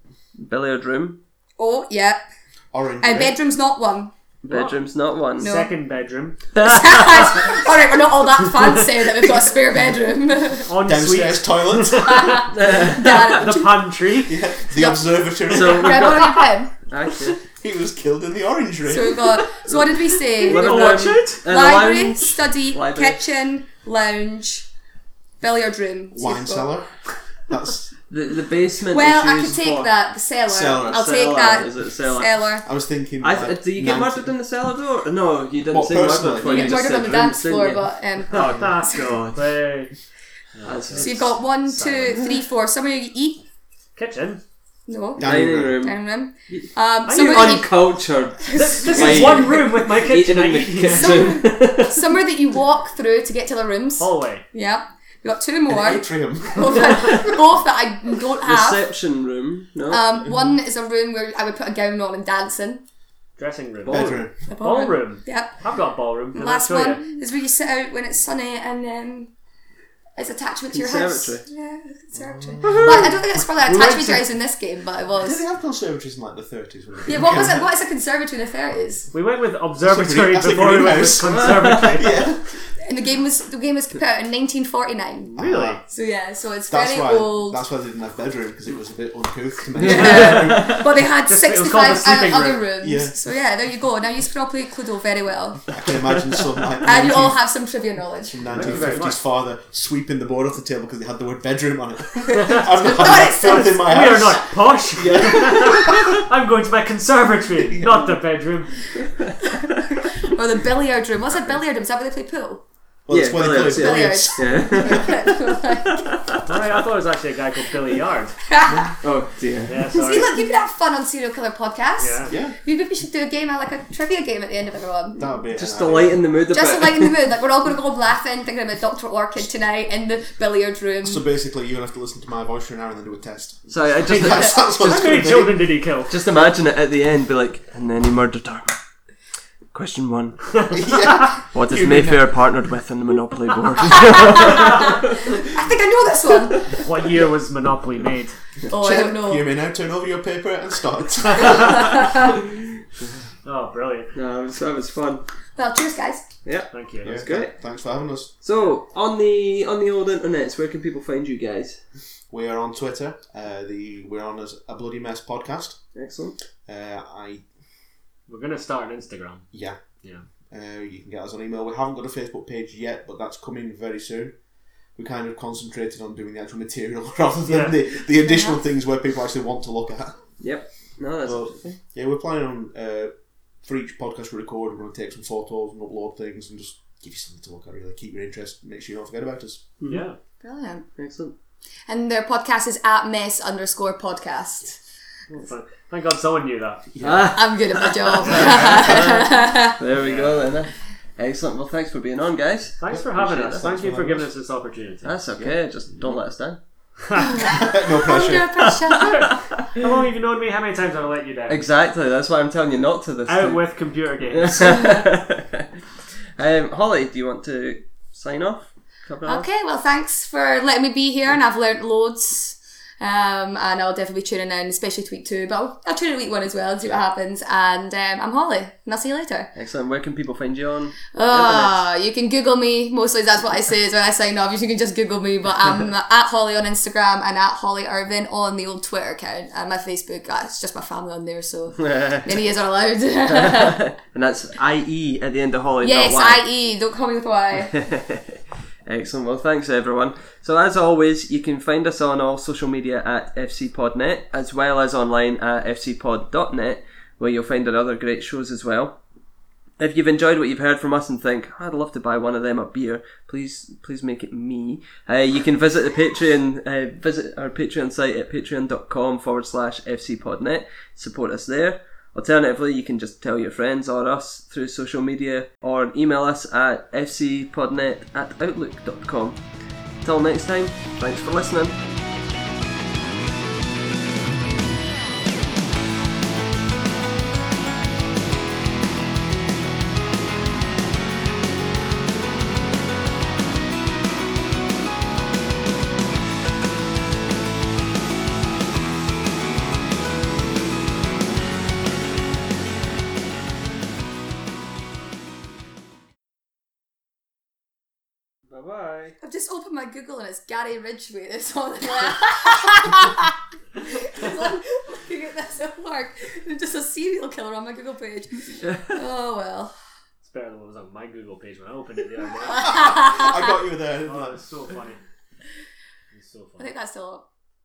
billiard room. Oh, yeah. Orange. And bedroom's not one. Bedroom's not one. No. Second bedroom. all right, we're not all that fancy that we've got a spare bedroom. Ensuite. Downstairs toilet. Dad, The pantry. the observatory. So we've grab got. on pen. Actually, he was killed in the orange ring. So we've got. So what did we say? What We've a got um, orchard. Library, lounge. study, Library. kitchen, lounge, billiard room. So Wine got- cellar. That's. The, the basement. Well, is I could take for- that. The cellar. Cellar. I'll Cellar, take that. is it cellar? Cellar. I was thinking. I like, do you get 90 murdered in the cellar door? No, you didn't What, say murdered personally? before. You You, get just murdered on the rooms, dance floor, you? but um, Oh, that's good. Hey. So you've got one, two, three, four. Somewhere you eat. Kitchen. No. Dining dining room. room. Dining room. Um, you somewhere you Uncultured. This, this is one room with my kitchen. Eating in the eat here. kitchen. somewhere that you walk through to get to the rooms. Hallway. Yeah. We got two more. Atrium. both, that, both that I don't have. Reception room. No. Um, one is a room where I would put a gown on and dancing. Dressing room. Bedroom. A Ballroom. Yep. I've got a ballroom. Can Last one you? is where you sit out when it's sunny and um, it's attachment to your house. Conservatory. Yeah, conservatory. Well, I don't think it's probably We went attachment to to- your house in this game, but it was. Did they have conservatories in like the 30s? Yeah, what was it? What is a conservatory in the thirties? We went with observatory before we went with conservatory. yeah. And the game was the game was put out in 1949. Really? So yeah, so it's That's very why. old. That's why they didn't have bedroom because it was a bit uncouth to me. but they had Just- it was called 65 the sleeping other room. rooms. Yeah. So yeah, there you go. Now you can all play Cluedo very well, I can imagine some like and you all have some trivia knowledge. you 1950s father sweeping the board off the table because they had the word bedroom on it. I've not had that it's- in my house. We are not posh. I'm going to my conservatory, not the bedroom. Or the billiard room. What's a billiard room? Is that where they play pool? Well, Yeah, that's why they call it yeah. billiards. yeah. Alright, I thought it was actually a guy called Billy Yard. oh dear. Yeah, See, sorry. look, you could have fun on Serial Killer Podcast. Yeah. Yeah, Maybe we should do a game, like a trivia game at the end of everyone. that would be Just an to idea. lighten the mood a Just bit. to lighten the mood, like we're all going to go home laughing, thinking about Dr. Orchid tonight in the billiard room. So basically, you're gonna have to listen to my voice for an hour and then do a test. So I just That's, that's what How many children did he kill? just imagine it at the end, be like, and then he murdered her. Question one: yeah. What is You mean Mayfair partnered with in the Monopoly board? I think I know this one. What year was Monopoly made? Oh, I don't know. You may now turn over your paper and start. Oh, brilliant. no, that was, that was fun. Well, cheers, guys. Yeah. Thank you. That's great. Thanks for having us. So on the on the old internet, where can people find you guys? We are on Twitter. Uh, the we're on as a bloody mess podcast. Excellent. Uh, I We're going to start an Instagram. yeah. Yeah. Uh, you can get us on email. We haven't got a Facebook page yet, but that's coming very soon. We kind of concentrated on doing the actual material rather than Yeah. the, the additional things where people actually want to look at. Yep. No, that's Well, interesting. Yeah, we're planning on uh, for each podcast we record, we're going to take some photos and upload things and just give you something to look at. Really keep your interest. Make sure you don't forget about us. Yeah. Brilliant. excellent. And their podcast is at Miss underscore podcast. Thank- Thank God someone knew that. Ah, I'm good at my job. there we go then. Excellent. Well, thanks for being on, guys. Thanks for having Appreciate us. it. Thank you for for giving us. us this opportunity. That's okay. Just don't let us down. no pressure. Under pressure. How long have you known me? How many times have I let you down? Exactly. That's why I'm telling you not to this. Out time. with computer games. um, Hollie, do you want to sign off? Cover off? Okay, well, thanks for letting me be here, and I've learnt loads. Um, and I'll definitely be tuning in, especially to week two, but I'll, I'll tune in week one as well and see what happens. And um, I'm Hollie, and I'll see you later. Excellent. Where can people find you on? Ah, you can Google me. Mostly that's what I say is when I sign off. You can just Google me, but I'm at Hollie on Instagram and at Hollie Irvin on the old Twitter account and my Facebook. It's just my family on there, so many years are allowed. and that's IE at the end of Hollie. yes, IE. Don't call me with Y. Excellent. Well, thanks everyone. So as always, you can find us on all social media at FCPodNet, as well as online at FCPod.net, where you'll find our other great shows as well. If you've enjoyed what you've heard from us and think, I'd love to buy one of them a beer, please please make it me. Uh, you can visit the Patreon, uh, visit our Patreon site at patreon.com forward slash FCPodNet. Support us there. Alternatively, you can just tell your friends or us through social media or email us at fcpodnet at outlook.com. Till next time, thanks for listening. Just opened my Google and it's Gary Ridgway that's on there. Because I'm looking at this at work. There's just a serial killer on my Google page. Oh well. It's better than what was on my Google page when I opened it the other day. I got you there. Oh, I? it's so funny. It's so funny. I think that's still up.